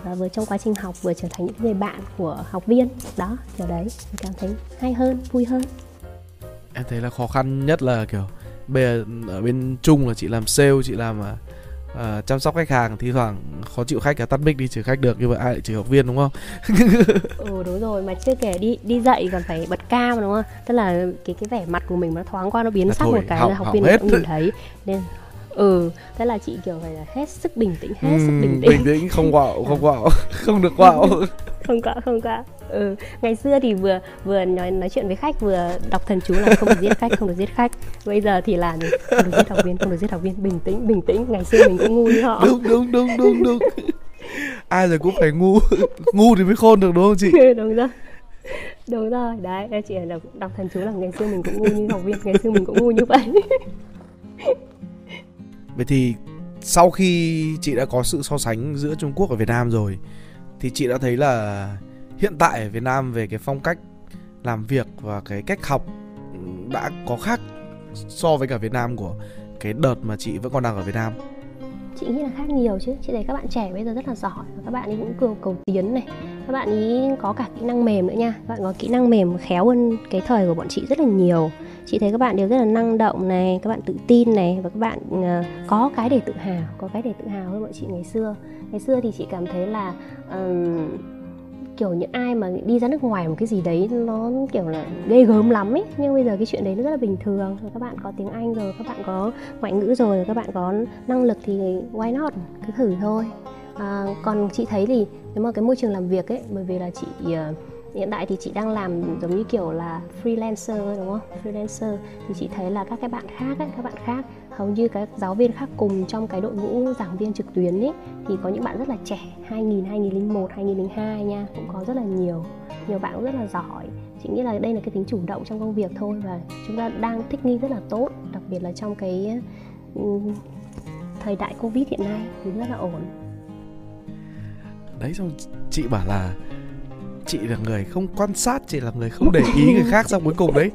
và vừa trong quá trình học vừa trở thành những người bạn của học viên. Đó kiểu đấy mình cảm thấy hay hơn vui hơn. Em thấy là khó khăn nhất là kiểu bây giờ ở bên chung là chị làm sale chị làm uh, chăm sóc khách hàng thi thoảng khó chịu khách cả tắt mic đi trừ khách được như vậy ai lại trừ học viên đúng không? Ừ đúng rồi mà chưa kể đi đi dạy còn phải bật cam đúng không? Tức là cái cái vẻ mặt của mình nó thoáng qua nó biến sắc một cái hỏng, học viên cũng nhìn thấy. Nên ừ thế là chị kiểu phải là hết sức bình tĩnh hết ừ, sức bình tĩnh. bình tĩnh không quạo không quạo không được quạo. Không quạo không quạo. Ừ ngày xưa thì vừa vừa nói nói chuyện với khách vừa đọc thần chú là không được giết khách không được giết khách. Bây giờ thì là không được giết học viên không được giết học viên. Bình tĩnh bình tĩnh ngày xưa mình cũng ngu như họ. Đúng đúng đúng đúng đúng. Ai rồi cũng phải ngu ngu thì mới khôn được đúng không chị? Đúng rồi. Đúng rồi đấy chị đọc, đọc thần chú là ngày xưa mình cũng ngu như học viên ngày xưa mình cũng ngu như vậy vậy thì sau khi chị đã có sự so sánh giữa Trung Quốc và Việt Nam rồi, thì chị đã thấy là hiện tại ở Việt Nam về cái phong cách làm việc và cái cách học đã có khác so với cả Việt Nam của cái đợt mà chị vẫn còn đang ở Việt Nam? Chị nghĩ là khác nhiều chứ. Chị thấy các bạn trẻ bây giờ rất là giỏi và các bạn ấy cũng cầu cầu tiến này các bạn ý có cả kỹ năng mềm nữa nha. Các bạn có kỹ năng mềm khéo hơn cái thời của bọn chị rất là nhiều. Chị thấy các bạn đều rất là năng động này các bạn tự tin này và các bạn uh, có cái để tự hào có cái để tự hào hơn bọn chị ngày xưa. Ngày xưa thì chị cảm thấy là um, kiểu những ai mà đi ra nước ngoài một cái gì đấy nó kiểu là ghê gớm lắm ấy. Nhưng bây giờ cái chuyện đấy nó rất là bình thường. Rồi các bạn có tiếng anh rồi các bạn có ngoại ngữ rồi các bạn có năng lực thì why not? Cứ thử thôi à, còn chị thấy thì nếu mà cái môi trường làm việc ấy bởi vì là chị uh, hiện tại thì chị đang làm giống như kiểu là freelancer đúng không? Freelancer. Thì chị thấy là các cái bạn khác ấy, các bạn khác hầu như các giáo viên khác cùng trong cái đội ngũ giảng viên trực tuyến ấy thì có những bạn rất là trẻ 2000 2001 2002 nha cũng có rất là nhiều nhiều bạn cũng rất là giỏi. Chị nghĩ là đây là cái tính chủ động trong công việc thôi và chúng ta đang thích nghi rất là tốt đặc biệt là trong cái ừ, thời đại covid hiện nay thì rất là ổn đấy xong chị bảo là chị là người không quan sát chị là người không để ý người khác xong cuối cùng đấy.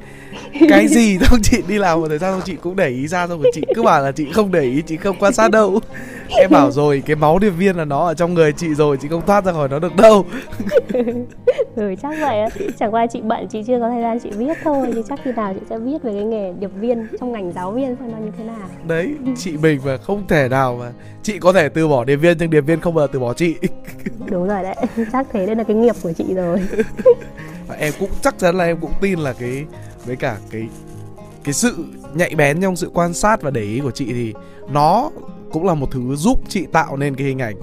Cái gì xong chị đi làm một thời gian xong chị cũng để ý ra xong rồi chị cứ bảo là chị không để ý chị không quan sát đâu em bảo rồi cái máu điệp viên là nó ở trong người chị rồi chị không thoát ra khỏi nó được đâu. Ừ chắc vậy á. Chẳng qua chị bận chị chưa có thời gian chị viết thôi nhưng chắc khi nào chị sẽ viết về cái nghề điệp viên trong ngành giáo viên xem nó như thế nào. Đấy chị mình mà không thể nào mà chị có thể từ bỏ điệp viên nhưng điệp viên không bao giờ từ bỏ chị. Đúng rồi đấy chắc thế đây là cái nghiệp của chị rồi. Và em cũng chắc chắn là em cũng tin là cái với cả cái cái sự nhạy bén trong sự quan sát và để ý của chị thì nó cũng là một thứ giúp chị tạo nên cái hình ảnh.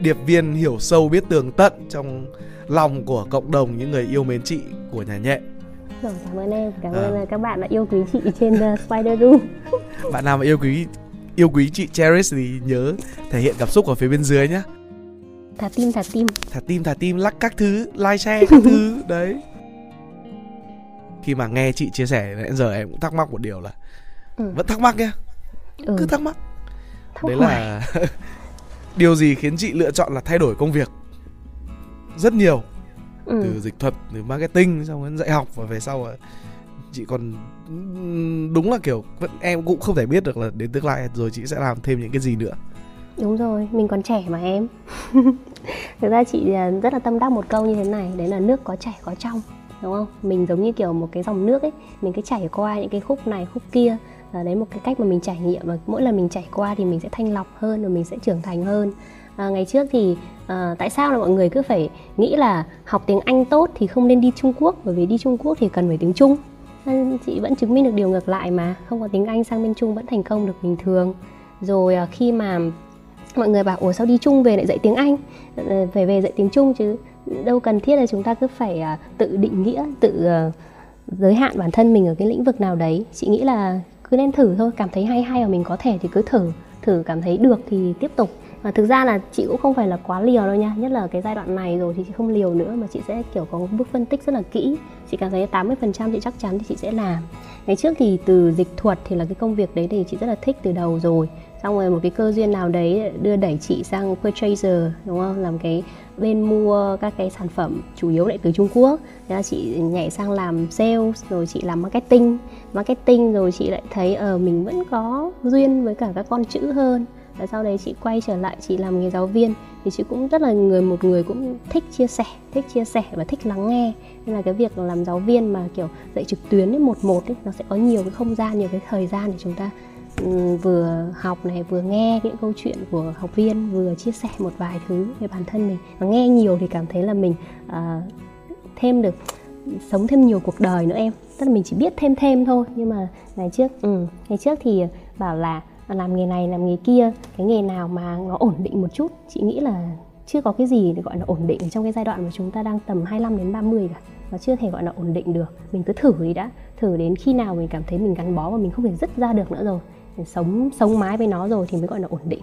Điệp viên hiểu sâu biết tường tận trong lòng của cộng đồng những người yêu mến chị của nhà nhẹ. Rồi cảm ơn em. Cảm ơn à. các bạn đã yêu quý chị trên uh, Spider Room. Bạn nào mà yêu quý yêu quý chị Cherish thì nhớ thể hiện cảm xúc ở phía bên dưới nhé thả tim thả tim. Thả tim thả tim lắc các thứ like share các thứ. Đấy. Khi mà nghe chị chia sẻ đến giờ em cũng thắc mắc một điều là ừ. vẫn thắc mắc nhá. Ừ. cứ thắc mắc Thắc đấy là điều gì khiến chị lựa chọn là thay đổi công việc? Rất nhiều. Ừ. từ dịch thuật từ marketing xong đến dạy học và về sau chị còn đúng là kiểu vẫn em cũng không thể biết được là đến tương lai rồi chị sẽ làm thêm những cái gì nữa. Đúng rồi mình còn trẻ mà em. Thực ra chị à, rất là tâm đắc một câu như thế này đấy là nước có chảy có trong đúng không? Mình giống như kiểu một cái dòng nước ấy mình cứ chảy qua những cái khúc này khúc kia. Là đấy một cái cách mà mình trải nghiệm và mỗi lần mình chảy qua thì mình sẽ thanh lọc hơn và mình sẽ trưởng thành hơn. À, ngày trước thì à, tại sao là mọi người cứ phải nghĩ là học tiếng Anh tốt thì không nên đi Trung Quốc? Bởi vì đi Trung Quốc thì cần phải tiếng Trung. Chị vẫn chứng minh được điều ngược lại mà không có tiếng Anh sang bên Trung vẫn thành công được bình thường. Rồi à, khi mà mọi người bảo ủa sao đi chung về lại dạy tiếng Anh? Ờ, về về dạy tiếng Trung chứ đâu cần thiết là chúng ta cứ phải à, tự định nghĩa, tự ờ, giới hạn bản thân mình ở cái lĩnh vực nào đấy. Chị nghĩ là cứ nên thử thôi, cảm thấy hay hay và mình có thể thì cứ thử. Thử cảm thấy được thì tiếp tục. Và thực ra là chị cũng không phải là quá liều đâu nha, nhất là cái giai đoạn này rồi thì chị không liều nữa mà chị sẽ, kiểu, có một bước phân tích rất là kỹ. Chị cảm thấy 80% chị chắc chắn thì chị sẽ làm. Ngày trước thì từ dịch thuật thì là cái công việc đấy thì chị rất là thích từ đầu rồi xong rồi một cái cơ duyên nào đấy đưa đẩy chị sang purchaser đúng không? Làm cái bên mua các cái sản phẩm chủ yếu lại từ Trung Quốc. Thế là chị nhảy sang làm sales rồi chị làm marketing. Marketing rồi chị lại thấy ở ờ, uh, mình vẫn có duyên với cả các con chữ hơn. Và sau đấy chị quay trở lại chị làm nghề giáo viên. Thì chị cũng rất là người một người cũng thích chia sẻ thích chia sẻ và thích lắng nghe. Nên là cái việc làm giáo viên mà kiểu dạy trực tuyến ấy, một một ấy, nó sẽ có nhiều cái không gian nhiều cái thời gian để chúng ta Ừ, vừa học này vừa nghe những câu chuyện của học viên vừa chia sẻ một vài thứ về bản thân mình. Và nghe nhiều thì cảm thấy là mình uh, thêm được sống thêm nhiều cuộc đời nữa em. Tức là mình chỉ biết thêm thêm thôi nhưng mà ngày trước ừ, ngày trước thì bảo là làm nghề này làm nghề kia cái nghề nào mà nó ổn định một chút. Chị nghĩ là chưa có cái gì để gọi là ổn định trong cái giai đoạn mà chúng ta đang tầm 25 đến 30 cả. Và chưa thể gọi là ổn định được. Mình cứ thử đi đã. Thử đến khi nào mình cảm thấy mình gắn bó và mình không thể dứt ra được nữa rồi để sống sống mái với nó rồi thì mới gọi là ổn định.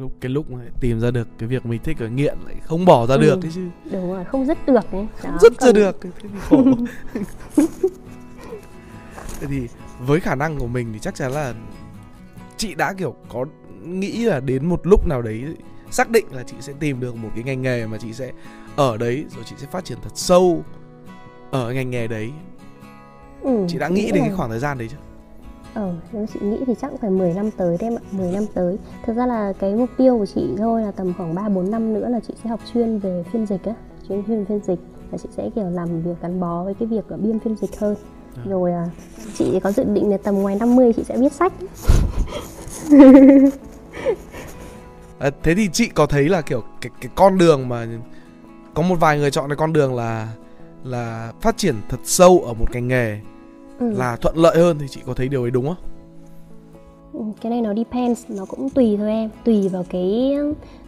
Lúc cái lúc mà tìm ra được cái việc mình thích ở nghiện lại không bỏ ra ừ, được ấy chứ. đúng rồi không dứt được ấy. Không dứt còn... ra được thế thì khổ. Thế thì với khả năng của mình thì chắc chắn là chị đã kiểu có nghĩ là đến một lúc nào đấy xác định là chị sẽ tìm được một cái ngành nghề mà chị sẽ ở đấy rồi chị sẽ phát triển thật sâu ở ngành nghề đấy. Ừ, chị đã nghĩ đến là... cái khoảng thời gian đấy chưa? Ờ, nếu chị nghĩ thì chắc phải 10 năm tới đấy ạ, 10 năm tới. Thực ra là cái mục tiêu của chị thôi là tầm khoảng 3-4 năm nữa là chị sẽ học chuyên về phiên dịch á Chuyên phiên phiên dịch. Và chị sẽ kiểu làm việc gắn bó với cái việc ở biên phiên dịch hơn. À. Rồi à, chị có dự định là tầm ngoài 50 chị sẽ viết sách. À, thế thì chị có thấy là kiểu cái cái con đường mà có một vài người chọn cái con đường là là phát triển thật sâu ở một ngành nghề ừ. là thuận lợi hơn thì chị có thấy điều ấy đúng không? Ừ, cái này nó depends nó cũng tùy thôi em. Tùy vào cái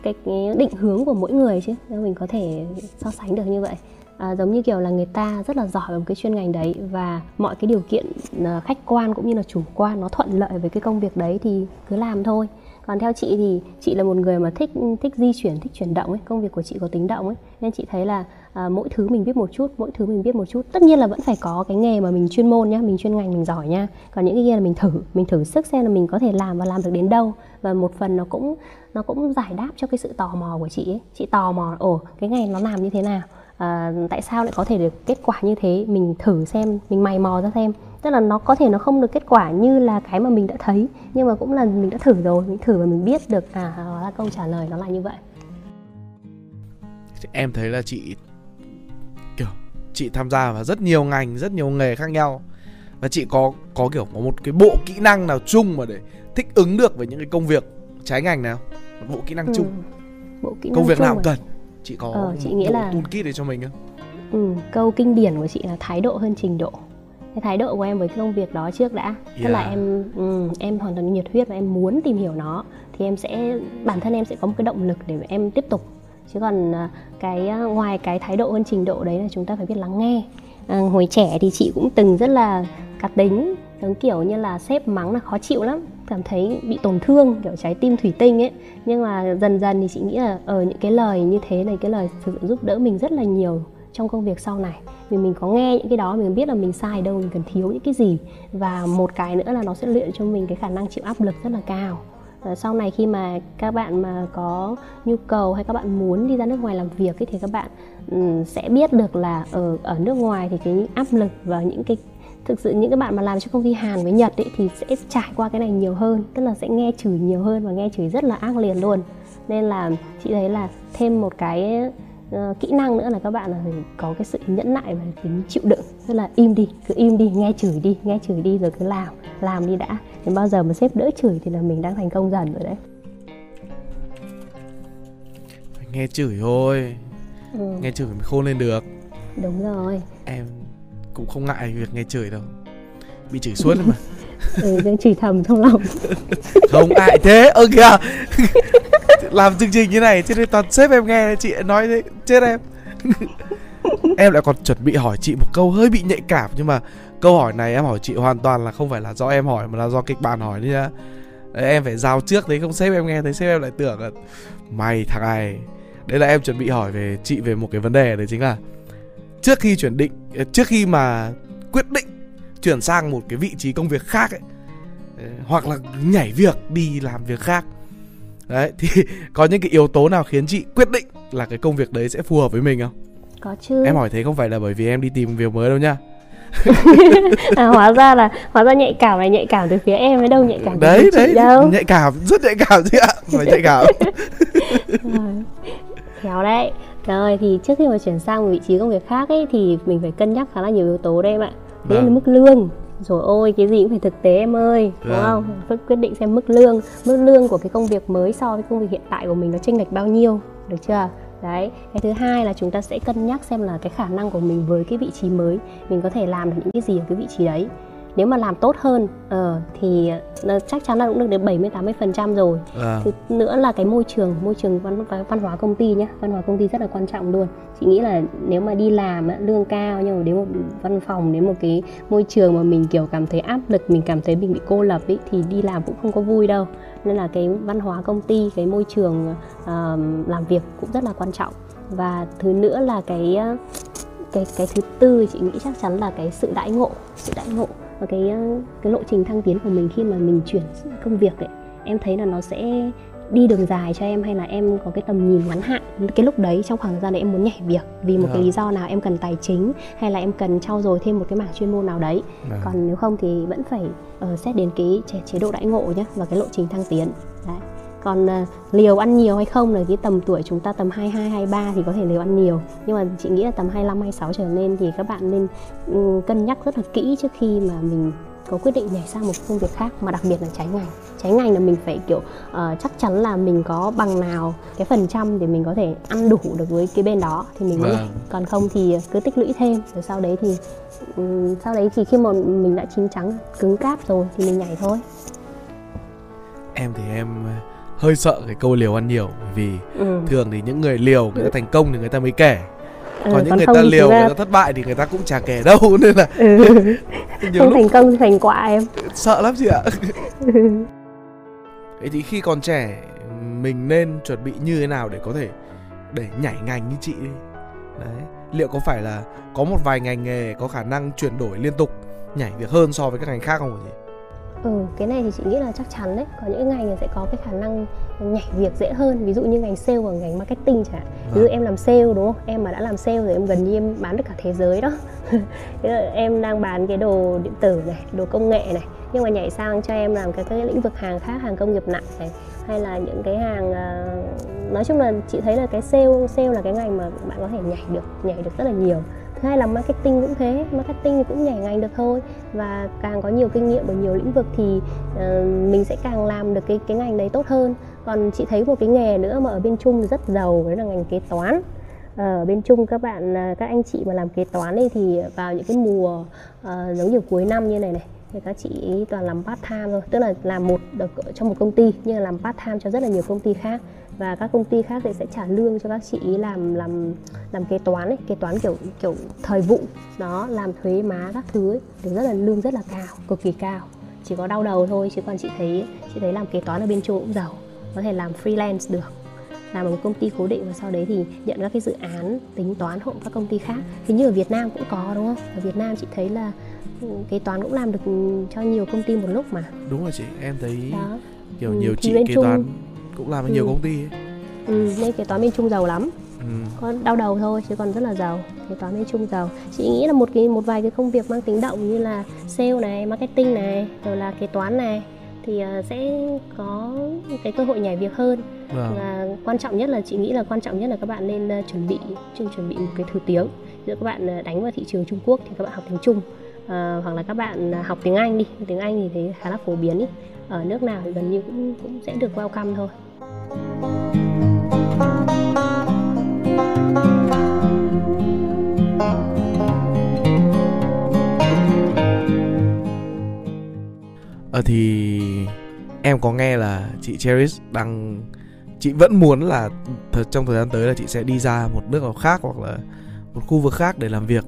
cái, cái định hướng của mỗi người chứ. Nên mình có thể so sánh được như vậy. À, giống như kiểu là người ta rất là giỏi ở một cái chuyên ngành đấy và mọi cái điều kiện à, khách quan cũng như là chủ quan nó thuận lợi với cái công việc đấy thì cứ làm thôi. Còn theo chị thì chị là một người mà thích thích di chuyển thích chuyển động ấy. Công việc của chị có tính động ấy. Nên chị thấy là à, mỗi thứ mình biết một chút mỗi thứ mình biết một chút. Tất nhiên là vẫn phải có cái nghề mà mình chuyên môn nhá mình chuyên ngành mình giỏi nha còn những cái kia là mình thử mình thử sức xem là mình có thể làm và làm được đến đâu. Và một phần nó cũng nó cũng giải đáp cho cái sự tò mò của chị ấy. Chị tò mò ồ cái ngày nó làm như thế nào? À, tại sao lại có thể được kết quả như thế? Mình thử xem mình mày mò ra xem. Tức là nó có thể nó không được kết quả như là cái mà mình đã thấy nhưng mà cũng là mình đã thử rồi mình thử và mình biết được à đó là câu trả lời nó là như vậy. Em thấy là chị chị tham gia vào rất nhiều ngành rất nhiều nghề khác nhau. Và chị có có kiểu có một cái bộ kỹ năng nào chung mà để thích ứng được với những cái công việc trái ngành nào? Một bộ kỹ năng ừ. chung. Bộ kỹ năng công việc nào à? cần? Chị có ờ, chị nghĩ là toolkit để cho mình không? Ừ, câu kinh điển của chị là thái độ hơn trình độ. Cái thái độ của em với công việc đó trước đã. Yeah. tức là em um, em hoàn toàn nhiệt huyết và em muốn tìm hiểu nó thì em sẽ bản thân em sẽ có một cái động lực để em tiếp tục chứ còn à, cái à, ngoài cái thái độ hơn trình độ đấy là chúng ta phải biết lắng nghe. À, hồi trẻ thì chị cũng từng rất là cá tính giống kiểu như là sếp mắng là khó chịu lắm cảm thấy bị tổn thương kiểu trái tim thủy tinh ấy. Nhưng mà dần dần thì chị nghĩ là ở những cái lời như thế này cái lời thực sự giúp đỡ mình rất là nhiều trong công việc sau này. Vì mình có nghe những cái đó mình biết là mình sai đâu mình cần thiếu những cái gì. Và một cái nữa là nó sẽ luyện cho mình cái khả năng chịu áp lực rất là cao sau này khi mà các bạn mà có nhu cầu hay các bạn muốn đi ra nước ngoài làm việc ấy, thì các bạn um, sẽ biết được là ở ở nước ngoài thì cái áp lực và những cái thực sự những cái bạn mà làm cho công ty Hàn với Nhật ấy, thì sẽ trải qua cái này nhiều hơn tức là sẽ nghe chửi nhiều hơn và nghe chửi rất là ác liệt luôn. Nên là chị thấy là thêm một cái uh, kỹ năng nữa là các bạn là phải có cái sự nhẫn nại và tính chịu đựng. Tức là im đi cứ im đi nghe chửi đi nghe chửi đi rồi cứ làm làm đi đã. Đến bao giờ mà sếp đỡ chửi thì là mình đang thành công dần rồi đấy. Nghe chửi thôi. Ừ. nghe chửi mình khôn lên được. Đúng rồi. Em cũng không ngại việc nghe chửi đâu. Bị chửi suốt mà ừ, đang chỉ thầm trong lòng. Không ngại thế? Ơ kìa. Làm chương trình như này thế nên toàn sếp em nghe chị nói thế chết em. Em lại còn chuẩn bị hỏi chị một câu hơi bị nhạy cảm nhưng mà câu hỏi này em hỏi chị hoàn toàn là không phải là do em hỏi mà là do kịch bản hỏi đấy nhá. Đấy, em phải giao trước đấy không sếp em nghe thấy sếp em lại tưởng là mày thằng này đây là em chuẩn bị hỏi về chị về một cái vấn đề đấy chính là trước khi chuyển định trước khi mà quyết định chuyển sang một cái vị trí công việc khác ấy. Hoặc là nhảy việc đi làm việc khác. Đấy thì có những cái yếu tố nào khiến chị quyết định là cái công việc đấy sẽ phù hợp với mình không? Có chứ. Em hỏi thế không phải là bởi vì em đi tìm việc mới đâu nhá à, hóa ra là hóa ra nhạy cảm này nhạy cảm từ phía em ấy đâu nhạy cảm đấy đấy đâu. nhạy cảm rất nhạy cảm chứ ạ phải nhạy cảm. Khéo đấy. Rồi thì trước khi mà chuyển sang một vị trí công việc khác ấy thì mình phải cân nhắc khá là nhiều yếu tố đây em ạ Đấy vâng. là mức lương rồi ôi cái gì cũng phải thực tế em ơi đúng vâng. không phải quyết định xem mức lương mức lương của cái công việc mới so với công việc hiện tại của mình nó chênh lệch bao nhiêu được chưa đấy cái thứ hai là chúng ta sẽ cân nhắc xem là cái khả năng của mình với cái vị trí mới mình có thể làm được những cái gì ở cái vị trí đấy nếu mà làm tốt hơn uh, thì uh, chắc chắn là cũng được đến 70 80 phần trăm rồi. À. thứ nữa là cái môi trường môi trường văn văn hóa công ty nhé văn hóa công ty rất là quan trọng luôn. Chị nghĩ là nếu mà đi làm lương cao nhưng mà đến một văn phòng đến một cái môi trường mà mình kiểu cảm thấy áp lực mình cảm thấy mình bị cô lập ý, thì đi làm cũng không có vui đâu. Nên là cái văn hóa công ty cái môi trường uh, làm việc cũng rất là quan trọng. Và thứ nữa là cái cái cái thứ tư chị nghĩ chắc chắn là cái sự đãi ngộ sự đãi ngộ và cái ờ, cái lộ trình thăng tiến của mình khi mà mình chuyển công việc ấy em thấy là nó sẽ đi đường dài cho em hay là em có cái tầm nhìn ngắn hạn cái lúc đấy trong khoảng thời gian đấy em muốn nhảy việc vì một yeah. cái dạ. lý do nào em cần tài chính hay là em cần trau dồi thêm một cái mảng chuyên môn nào đấy. Dạ. còn nếu không thì vẫn phải uh, xét đến cái chế, chế độ đãi ngộ nhé và cái lộ trình thăng tiến đấy còn uh, liều ăn nhiều hay không là cái tầm tuổi chúng ta tầm 22 23 thì có thể liều ăn nhiều. Nhưng mà chị nghĩ là tầm 25 26 trở lên thì các bạn nên um, cân nhắc rất là kỹ trước khi mà mình có quyết định nhảy sang một công việc khác mà đặc biệt là trái ngành. Trái ngành là mình phải kiểu uh, chắc chắn là mình có bằng nào cái phần trăm để mình có thể ăn đủ được với cái bên đó thì mình vâng. nhảy còn không thì cứ tích lũy thêm rồi sau đấy thì um, sau đấy thì khi mà mình đã chín trắng cứng cáp rồi thì mình nhảy thôi. Em thì em hơi sợ cái câu liều ăn nhiều vì ừ. thường thì những người liều người ta thành công thì người ta mới kể. Ừ, còn những người ta liều ra... người ta thất bại thì người ta cũng chả kể đâu nên là ừ. không lúc... thành công thành quả em. Sợ lắm chị ạ. Thế thì khi còn trẻ mình nên chuẩn bị như thế nào để có thể để nhảy ngành như chị đi? Đấy liệu có phải là có một vài ngành nghề có khả năng chuyển đổi liên tục nhảy việc hơn so với các ngành khác không hả chị Ừ, cái này thì chị nghĩ là chắc chắn đấy. Có những ngành thì sẽ có cái khả năng nhảy việc dễ hơn. Ví dụ như ngành sale và ngành marketing chẳng hạn. Ví dụ vâng. em làm sale đúng không? Em mà đã làm sale rồi em gần như em bán được cả thế giới đó. Em đang bán cái đồ điện tử này, đồ công nghệ này. Nhưng mà nhảy sang cho em làm cái, cái lĩnh vực hàng khác, hàng công nghiệp nặng này. Hay là những cái hàng uh, Nói chung là chị thấy là cái sale, sale là cái ngành mà bạn có thể nhảy được, nhảy được rất là nhiều. Thứ hai là marketing cũng thế marketing thì cũng nhảy ngành được thôi. Và càng có nhiều kinh nghiệm ở nhiều lĩnh vực thì uh, mình sẽ càng làm được cái cái ngành đấy tốt hơn. Còn chị thấy một cái nghề nữa mà ở bên trung rất giàu đấy là ngành kế toán. Ờ, ở bên trung các bạn à, các anh chị mà làm kế toán ấy thì vào những cái mùa uh, giống như cuối năm như này này thì các chị toàn làm part time thôi tức là làm một được trong một công ty nhưng là làm part time cho rất là nhiều công ty khác. Và các công ty khác thì sẽ trả lương cho các chị làm làm làm kế toán ấy. Kế toán kiểu kiểu thời vụ đó làm thuế má các thứ ấy, thì rất là lương rất là cao cực kỳ cao. Chỉ có đau đầu thôi chứ còn chị thấy chị thấy làm kế toán ở bên châu cũng giàu. Có thể làm freelance được. Làm ở một công ty cố định và sau đấy thì nhận các cái dự án tính toán hộ các công ty khác. Thì như ở Việt Nam cũng có đúng không? Ở Việt Nam chị thấy là kế toán cũng làm được cho nhiều công ty một lúc mà đúng rồi chị em thấy đó. kiểu ừ, nhiều chị kế toán cũng làm ở ừ. nhiều công ty ấy. Ừ, nên kế toán bên Trung giàu lắm ừ. có đau đầu thôi chứ còn rất là giàu kế toán bên Trung giàu chị nghĩ là một cái một vài cái công việc mang tính động như là sale này marketing này rồi là kế toán này thì uh, sẽ có cái cơ hội nhảy việc hơn vâng. và quan trọng nhất là chị nghĩ là quan trọng nhất là các bạn nên uh, chuẩn bị chuẩn chuẩn bị một cái thứ tiếng giữa các bạn đánh vào thị trường Trung Quốc thì các bạn học tiếng Trung Ờ, hoặc là các bạn học tiếng Anh đi tiếng Anh thì thấy khá là phổ biến ý. ở nước nào thì gần như cũng cũng sẽ được welcome thôi Ờ thì em có nghe là chị Cherish đang, chị vẫn muốn là th- trong thời gian tới là chị sẽ đi ra một nước nào khác hoặc là một khu vực khác để làm việc.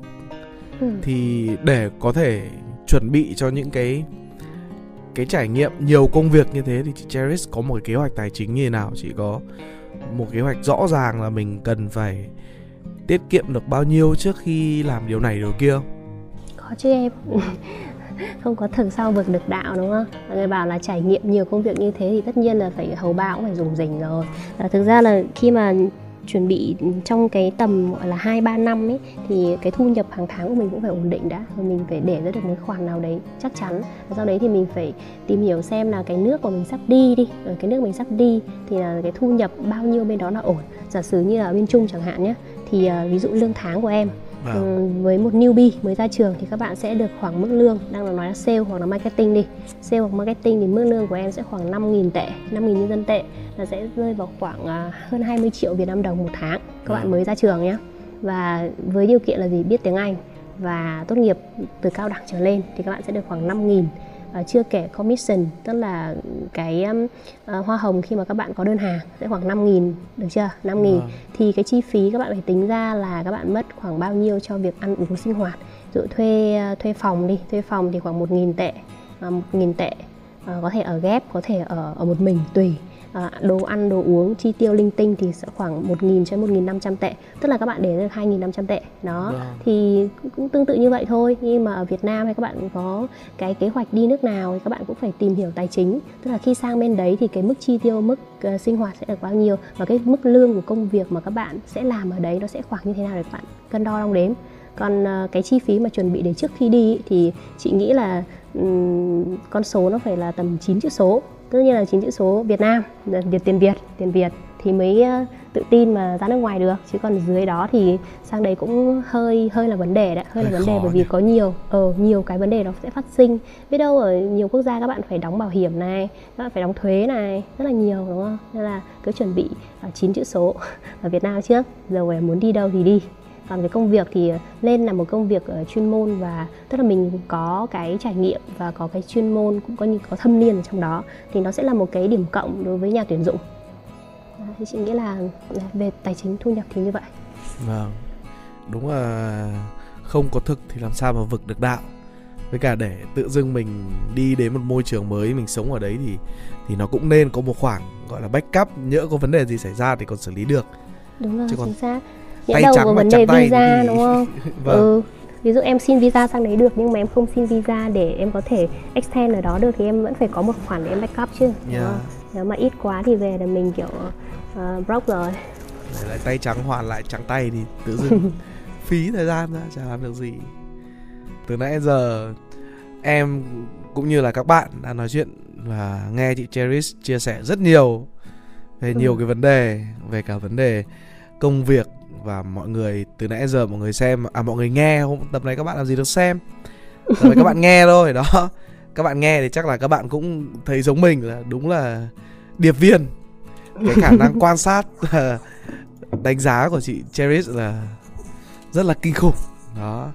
Ừ. Thì để có thể chuẩn bị cho những cái cái trải nghiệm nhiều công việc như thế thì chị Cherish có một cái kế hoạch tài chính như thế nào? Chị có một kế hoạch rõ ràng là mình cần phải tiết kiệm được bao nhiêu trước khi làm điều này điều kia? Có chứ em không có thực sau vực được đạo đúng không mọi người bảo là trải nghiệm nhiều công việc như thế thì tất nhiên là phải hầu bao cũng phải dùng dình rồi thực ra là khi mà chuẩn bị trong cái tầm gọi là hai ba năm ấy thì cái thu nhập hàng tháng của mình cũng phải ổn định đã. Và mình phải để ra được một khoản nào đấy chắc chắn. Và sau đấy thì mình phải tìm hiểu xem là cái nước của mình sắp đi đi ở cái nước mình sắp đi thì là cái thu nhập bao nhiêu bên đó là ổn. Giả sử như là ở bên trung chẳng hạn nhé thì uh, ví dụ lương tháng của em Vâng. với một newbie mới ra trường thì các bạn sẽ được khoảng mức lương đang là nói là sale hoặc là marketing đi sale hoặc marketing thì mức lương của em sẽ khoảng 5.000 tệ 5.000 nhân dân tệ là sẽ rơi vào khoảng uh, hơn 20 triệu Việt Nam đồng một tháng các vâng. bạn mới ra trường nhé và với điều kiện là gì biết tiếng Anh và tốt nghiệp từ cao đẳng trở lên thì các bạn sẽ được khoảng 5.000 uh, chưa kể commission tức là cái uh, hoa hồng khi mà các bạn có đơn hàng sẽ khoảng 5 nghìn được chưa? 5 nghìn. Vâng. thì cái chi phí các bạn phải tính ra là các bạn mất khoảng bao nhiêu cho việc ăn uống sinh hoạt. Dụ thuê uh, thuê phòng đi thuê phòng thì khoảng 1 nghìn tệ 1 nghìn tệ có thể ở ghép có thể ở ở một mình tùy à, đồ ăn đồ uống chi tiêu linh tinh thì sẽ khoảng 1.000 cho 1.500 tệ. Tức là các bạn để được 2.500 tệ. Đó. Wow. Vâng. thì cũng tương tự như vậy thôi. Nhưng mà ở Việt Nam hay các bạn có cái kế hoạch đi nước nào thì các bạn cũng phải tìm hiểu tài chính. Tức là khi sang bên đấy thì cái mức chi tiêu mức uh, sinh hoạt sẽ được bao nhiêu. Và cái mức lương của công việc mà các bạn sẽ làm ở đấy nó sẽ khoảng như thế nào để các bạn cân đo đong đếm. Còn uh, cái chi phí mà chuẩn bị để trước khi đi thì chị nghĩ là um, con số nó phải là tầm 9 chữ số tất nhiên là chín chữ số Việt Nam Việt tiền Việt tiền Việt thì mới ờ, tự tin mà ra nước ngoài được. Chứ còn dưới đó thì sang đấy cũng hơi hơi là vấn đề đấy hơi, hơi là vấn đề bởi vì có nhiều ờ nhiều cái vấn đề nó sẽ phát sinh. Biết đâu ở nhiều quốc gia các bạn phải đóng bảo hiểm này các bạn phải đóng thuế này rất là nhiều đúng không? Nên là cứ chuẩn bị chín chữ số ở Việt Nam trước. Rồi muốn đi đâu thì đi còn cái công việc thì lên là một công việc ở chuyên môn và tức là mình có cái trải nghiệm và có cái chuyên môn cũng có như có thâm niên ở trong đó thì nó sẽ là một cái điểm cộng đối với nhà tuyển dụng. Thì chị nghĩ là về tài chính thu nhập thì như vậy. Vâng đúng là không có thực thì làm sao mà vực được đạo. Với cả để tự dưng mình đi đến một môi trường mới mình sống ở đấy thì thì nó cũng nên có một khoản gọi là backup nhỡ có vấn đề gì xảy ra thì còn xử lý được. Đúng rồi Chứ còn chính xác nhỡ đầu có vấn đề visa đúng không vâng. ừ ví dụ em xin visa sang đấy được nhưng mà em không xin visa để em có thể extend ở đó được thì em vẫn phải có một khoản để em backup chứ yeah. nếu mà ít quá thì về là mình kiểu uh, broke rồi để lại tay trắng hoàn lại trắng tay thì tự dưng phí thời gian ra chả làm được gì từ nãy giờ em cũng như là các bạn đã nói chuyện và nghe chị Cherish chia sẻ rất nhiều về ừ. nhiều cái vấn đề về cả vấn đề công việc và mọi người từ nãy giờ mọi người xem à mọi người nghe, hôm tập này các bạn làm gì được xem? Tập này các bạn nghe thôi, đó. Các bạn nghe thì chắc là các bạn cũng thấy giống mình là đúng là điệp viên. Cái khả năng quan sát, đánh giá của chị Cherish là rất là kinh khủng. Đó.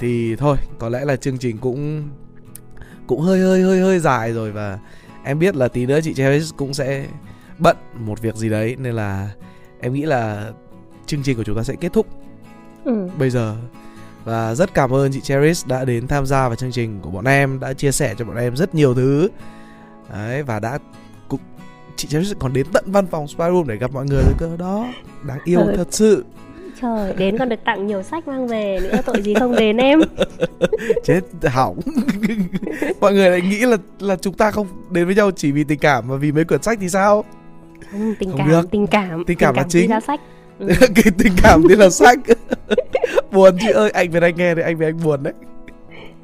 Thì thôi, có lẽ là chương trình cũng cũng hơi hơi hơi hơi dài rồi và em biết là tí nữa chị Cherish cũng sẽ bận một việc gì đấy, nên là em nghĩ là chương trình của chúng ta sẽ kết thúc. Ừ. bây giờ và rất cảm ơn chị Cherish đã đến tham gia vào chương trình của bọn em đã chia sẻ cho bọn em rất nhiều thứ. Đấy và đã cũng chị Cherish còn đến tận văn phòng Spy Room để gặp mọi người rồi cơ đó. Đáng yêu ừ. thật sự. Trời đến còn được tặng nhiều sách mang về nữa tội gì không đến em? Chết hỏng. Mọi người lại nghĩ là là chúng ta không đến với nhau chỉ vì tình cảm mà vì mấy quyển sách thì sao? Không, tình không cảm được. tình cảm. Tình cảm, tình cảm là chính. ra sách. cái tình cảm thì là sách buồn chị ơi anh với anh nghe thì anh với anh buồn đấy.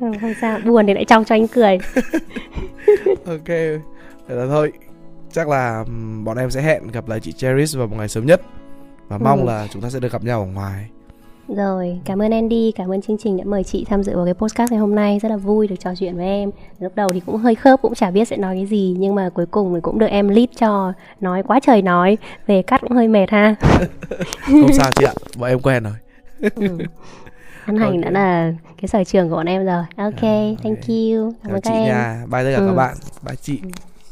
Không, không sao buồn thì lại trong cho anh cười. Ok vậy là thôi. Chắc là bọn em sẽ hẹn gặp lại chị Cherish vào một ngày sớm nhất. Và mong ừ. là chúng ta sẽ được gặp nhau ở ngoài rồi, cảm ơn Andy, cảm ơn chương trình đã mời chị tham dự vào cái podcast ngày hôm nay. Rất là vui được trò chuyện với em. Lúc đầu thì cũng hơi khớp, cũng chả biết sẽ nói cái gì Nhưng mà cuối cùng thì cũng được em lead cho Nói quá trời nói, về cắt cũng hơi mệt ha. Không sao chị ạ, bọn em quen rồi. Ừ. Ăn hành okay. đã là cái sở trường của bọn em rồi. Ok, à, thank you. Cảm ơn các em. nha, bye tất cả ừ. các bạn. Bye chị.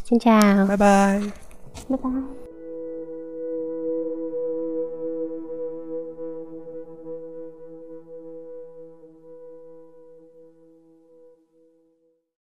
Xin chào. Bye bye. Bye bye